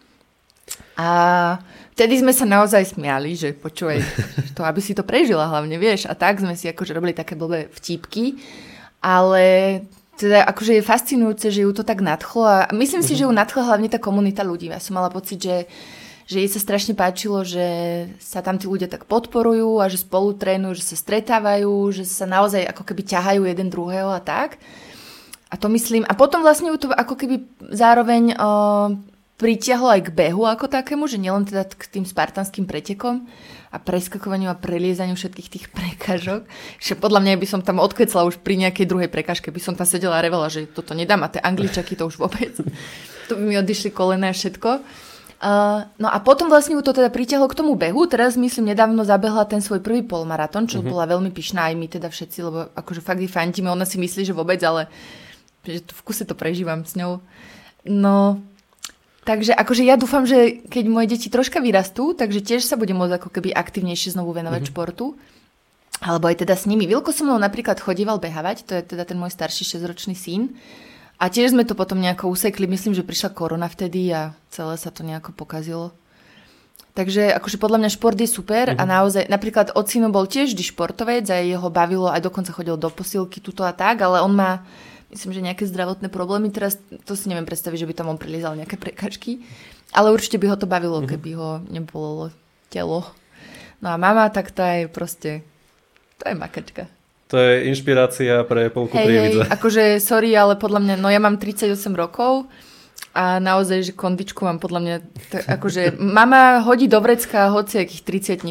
a vtedy sme sa naozaj smiali, že počúvaj, to aby si to prežila hlavne, vieš. A tak sme si akože robili také blbé vtípky, ale teda akože je fascinujúce, že ju to tak nadchlo a myslím si, že ju nadchla hlavne tá komunita ľudí. Ja som mala pocit, že, že jej sa strašne páčilo, že sa tam tí ľudia tak podporujú a že spolu trénujú, že sa stretávajú, že sa naozaj ako keby ťahajú jeden druhého a tak. A to myslím. A potom vlastne ju to ako keby zároveň uh, pritiahlo aj k behu ako takému, že nielen teda k tým spartanským pretekom a preskakovaniu a preliezaniu všetkých tých prekážok. Že podľa mňa by som tam odkvecla už pri nejakej druhej prekážke, by som tam sedela a revela, že toto nedám a tie angličaky to už vôbec. to by mi odišli kolená a všetko. Uh, no a potom vlastne ju to teda pritiahlo k tomu behu. Teraz myslím, nedávno zabehla ten svoj prvý polmaratón, čo uh-huh. bola veľmi pyšná aj my teda všetci, lebo akože fakt jej fandíme, ona si myslí, že vôbec, ale že v kuse to prežívam s ňou. No, Takže akože ja dúfam, že keď moje deti troška vyrastú, takže tiež sa budem môcť ako keby aktivnejšie znovu venovať mm-hmm. športu. Alebo aj teda s nimi. Vilko so mnou napríklad chodíval behávať, to je teda ten môj starší 6-ročný syn. A tiež sme to potom nejako usekli, myslím, že prišla korona vtedy a celé sa to nejako pokazilo. Takže akože podľa mňa šport je super mm-hmm. a mhm. naozaj, napríklad ocino bol tiež vždy športovec a jeho bavilo, aj dokonca chodil do posilky tuto a tak, ale on má myslím, že nejaké zdravotné problémy. Teraz to si neviem predstaviť, že by tam on prilizal nejaké prekažky. Ale určite by ho to bavilo, mm-hmm. keby ho nebolelo telo. No a mama, tak tá je proste, to je makačka. To je inšpirácia pre polku hej, hej, akože sorry, ale podľa mňa, no ja mám 38 rokov a naozaj, že kondičku mám podľa mňa, tak, akože mama hodí do vrecka hociakých 30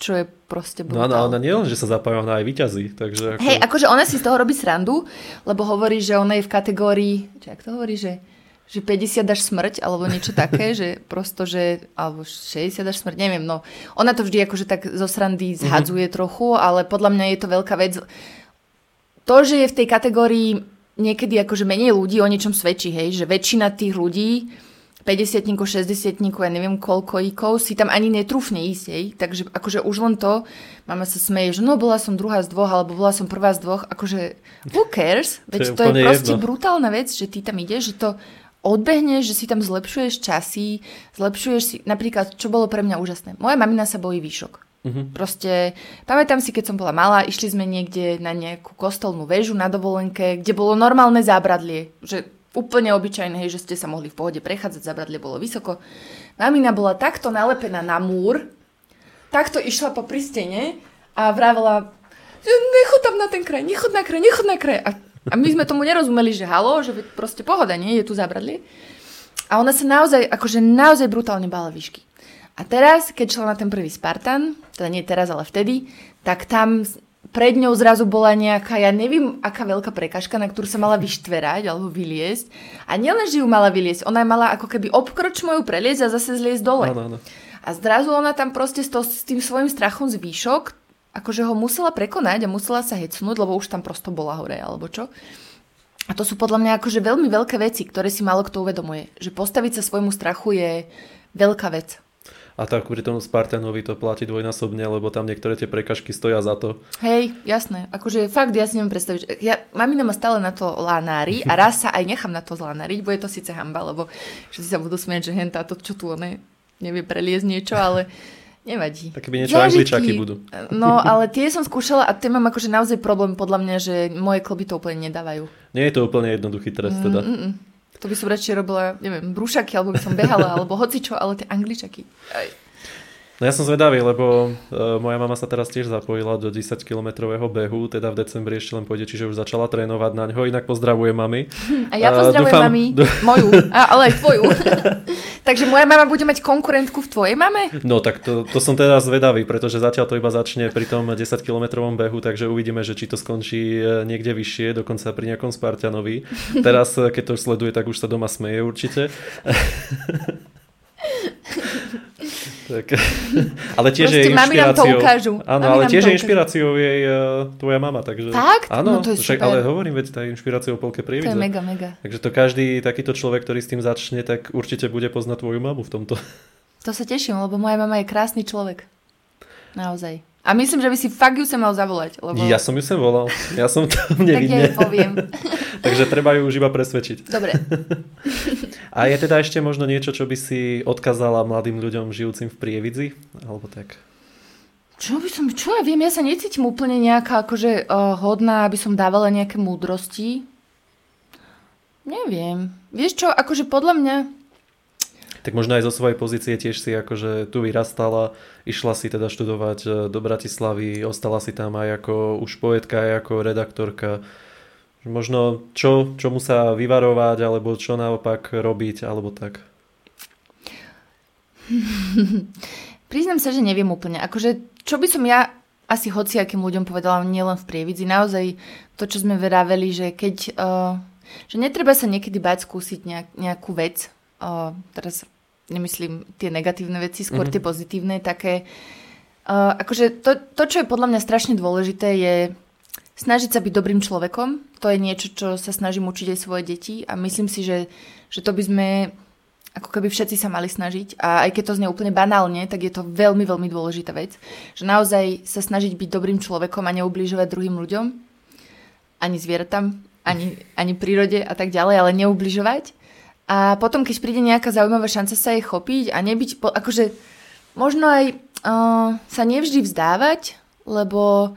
čo je proste brutál. No, no ona nie len, že sa zapája, ona aj vyťazí. Takže ako... Hej, akože ona si z toho robí srandu, lebo hovorí, že ona je v kategórii, čo to hovorí, že, že 50 až smrť, alebo niečo také, že prosto, že, alebo 60 až smrť, neviem, no. Ona to vždy akože tak zo srandy mhm. zhadzuje mm-hmm. trochu, ale podľa mňa je to veľká vec. To, že je v tej kategórii niekedy akože menej ľudí o niečom svedčí, hej, že väčšina tých ľudí 50 60 ja neviem koľko ikov, si tam ani netrúfne ísť, hej. Takže akože už len to, mama sa smeje, že no bola som druhá z dvoch, alebo bola som prvá z dvoch, akože who cares? Veď to je, to je proste jedno. brutálna vec, že ty tam ideš, že to odbehneš, že si tam zlepšuješ časy, zlepšuješ si, napríklad, čo bolo pre mňa úžasné. Moja mamina sa bojí výšok. Uh-huh. Proste, pamätám si, keď som bola malá, išli sme niekde na nejakú kostolnú väžu na dovolenke, kde bolo normálne zábradlie, že úplne obyčajné, hej, že ste sa mohli v pohode prechádzať, zabradlie bolo vysoko. Mamina bola takto nalepená na múr, takto išla po pristene a vravela, nechod tam na ten kraj, nechod na kraj, nechod na kraj. A, a my sme tomu nerozumeli, že halo, že proste pohoda, nie, je tu zabradlie. A ona sa naozaj, akože naozaj brutálne bála výšky. A teraz, keď šla na ten prvý Spartan, teda nie teraz, ale vtedy, tak tam pred ňou zrazu bola nejaká, ja neviem, aká veľká prekažka, na ktorú sa mala vyštverať alebo vyliesť. A nielen, že ju mala vyliesť, ona mala ako keby obkroč moju preliesť a zase zliesť dole. No, no, no. A zrazu ona tam proste s, to, s tým svojim strachom z výšok, akože ho musela prekonať a musela sa hecnúť, lebo už tam prosto bola hore alebo čo. A to sú podľa mňa akože veľmi veľké veci, ktoré si málo kto uvedomuje. Že postaviť sa svojmu strachu je veľká vec. A tak pri tom Spartanovi to platí dvojnásobne, lebo tam niektoré tie prekažky stoja za to. Hej, jasné. Akože fakt, ja si neviem predstaviť. Ja, mamina ma stále na to lanári a raz sa aj nechám na to zlanáriť, bude to síce hamba, lebo všetci sa budú smieť, že hen táto, čo tu one nevie preliesť niečo, ale nevadí. Tak keby niečo angličaky budú. No, ale tie som skúšala a tie mám akože naozaj problém podľa mňa, že moje kloby to úplne nedávajú. Nie je to úplne jednoduchý trest teda. Mm-mm. To by som radšej robila, neviem, brúšaky, alebo by som behala, alebo hocičo, ale tie angličaky. Aj. No ja som zvedavý, lebo uh, moja mama sa teraz tiež zapojila do 10-kilometrového behu, teda v decembri ešte len pôjde, čiže už začala trénovať na ňo, inak pozdravujem mami. A ja pozdravujem uh, dúfam, mami, moju, a, ale aj tvoju. Takže moja mama bude mať konkurentku v tvojej mame? No tak to, to som teda zvedavý, pretože zatiaľ to iba začne pri tom 10-kilometrovom behu, takže uvidíme, že či to skončí e, niekde vyššie, dokonca pri nejakom Spartanovi. Teraz, e, keď to sleduje, tak už sa doma smeje určite. Tak, ale tiež Proste je inšpiráciou... Áno, ale tiež je inšpiráciou jej uh, tvoja mama, takže... Fakt? Áno, no to je však, ale hovorím, veď tá inšpiráciou polke prievidze. To je mega, mega. Takže to každý takýto človek, ktorý s tým začne, tak určite bude poznať tvoju mamu v tomto. To sa teším, lebo moja mama je krásny človek. Naozaj. A myslím, že by si fakt ju sa mal zavolať. Lebo... Ja som ju sem volal. Ja som to nevidne. tak ja poviem. Takže treba ju už iba presvedčiť. Dobre. A je teda ešte možno niečo, čo by si odkazala mladým ľuďom žijúcim v Prievidzi? Alebo tak? Čo by som, čo ja viem, ja sa necítim úplne nejaká akože uh, hodná, aby som dávala nejaké múdrosti. Neviem. Vieš čo, akože podľa mňa tak možno aj zo svojej pozície tiež si akože tu vyrastala, išla si teda študovať e, do Bratislavy, ostala si tam aj ako už poetka, aj ako redaktorka. Možno čo, čomu sa vyvarovať, alebo čo naopak robiť, alebo tak. Priznám sa, že neviem úplne. Akože, čo by som ja asi hociakým ľuďom povedala, nielen v prievidzi, naozaj to, čo sme veraveli, že keď, uh, že netreba sa niekedy báť skúsiť nejak, nejakú vec, uh, teraz nemyslím tie negatívne veci, skôr mm-hmm. tie pozitívne, také, uh, akože to, to, čo je podľa mňa strašne dôležité, je snažiť sa byť dobrým človekom. To je niečo, čo sa snažím učiť aj svoje deti a myslím si, že, že to by sme ako keby všetci sa mali snažiť a aj keď to znie úplne banálne, tak je to veľmi, veľmi dôležitá vec, že naozaj sa snažiť byť dobrým človekom a neubližovať druhým ľuďom, ani zvieratám, ani, ani prírode a tak ďalej, ale neubližovať a potom, keď príde nejaká zaujímavá šanca sa jej chopiť a nebyť, akože možno aj uh, sa nevždy vzdávať, lebo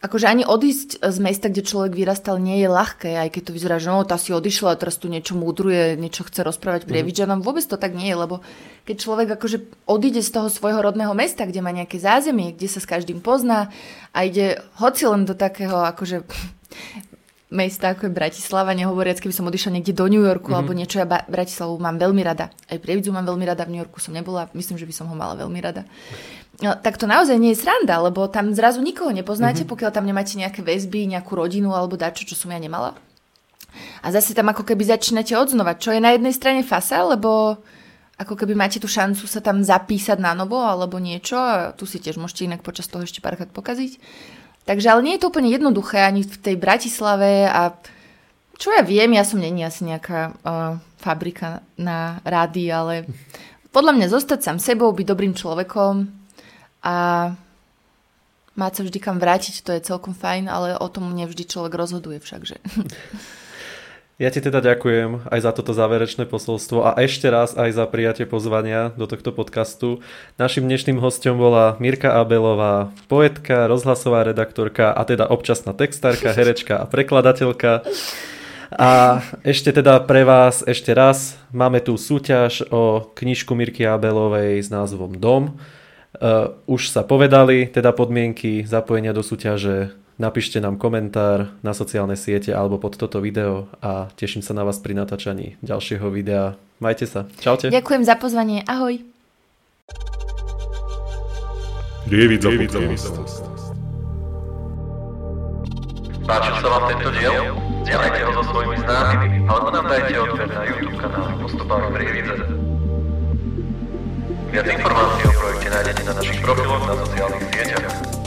akože ani odísť z mesta, kde človek vyrastal, nie je ľahké, aj keď to vyzerá, že no, tá si odišla a teraz tu niečo múdruje, niečo chce rozprávať mhm. Prievidžanom. Mm. Vôbec to tak nie je, lebo keď človek akože odíde z toho svojho rodného mesta, kde má nejaké zázemie, kde sa s každým pozná a ide hoci len do takého akože mesta ako je Bratislava, nehovoriac, keby som odišla niekde do New Yorku mm-hmm. alebo niečo, ja Bratislavu mám veľmi rada. Aj Prievidzu mám veľmi rada, v New Yorku som nebola, myslím, že by som ho mala veľmi rada. No, tak to naozaj nie je sranda, lebo tam zrazu nikoho nepoznáte, mm-hmm. pokiaľ tam nemáte nejaké väzby, nejakú rodinu alebo dačo, čo som ja nemala. A zase tam ako keby začínate odznova, čo je na jednej strane fasa, lebo ako keby máte tú šancu sa tam zapísať na novo alebo niečo a tu si tiež môžete inak počas toho ešte párkrát pokaziť. Takže ale nie je to úplne jednoduché ani v tej Bratislave a čo ja viem, ja som není asi nejaká uh, fabrika na rády, ale podľa mňa zostať sám sebou, byť dobrým človekom a mať sa vždy kam vrátiť, to je celkom fajn, ale o tom nevždy človek rozhoduje všakže. Ja ti teda ďakujem aj za toto záverečné posolstvo a ešte raz aj za prijatie pozvania do tohto podcastu. Našim dnešným hostom bola Mirka Abelová, poetka, rozhlasová redaktorka a teda občasná textárka, herečka a prekladateľka. A ešte teda pre vás ešte raz máme tu súťaž o knižku Mirky Abelovej s názvom Dom. Uh, už sa povedali teda podmienky zapojenia do súťaže Napíšte nám komentár na sociálne siete alebo pod toto video a teším sa na vás pri natáčaní ďalšieho videa. Majte sa. Čaute. Ďakujem za pozvanie. Ahoj. Rievidza Páčil sa vám tento diel? Zdieľajte ho so svojimi známymi alebo nám dajte odber na YouTube kanál Postupám v Rievidze. Viac informácií o projekte nájdete na našich profiloch na sociálnych sieťach.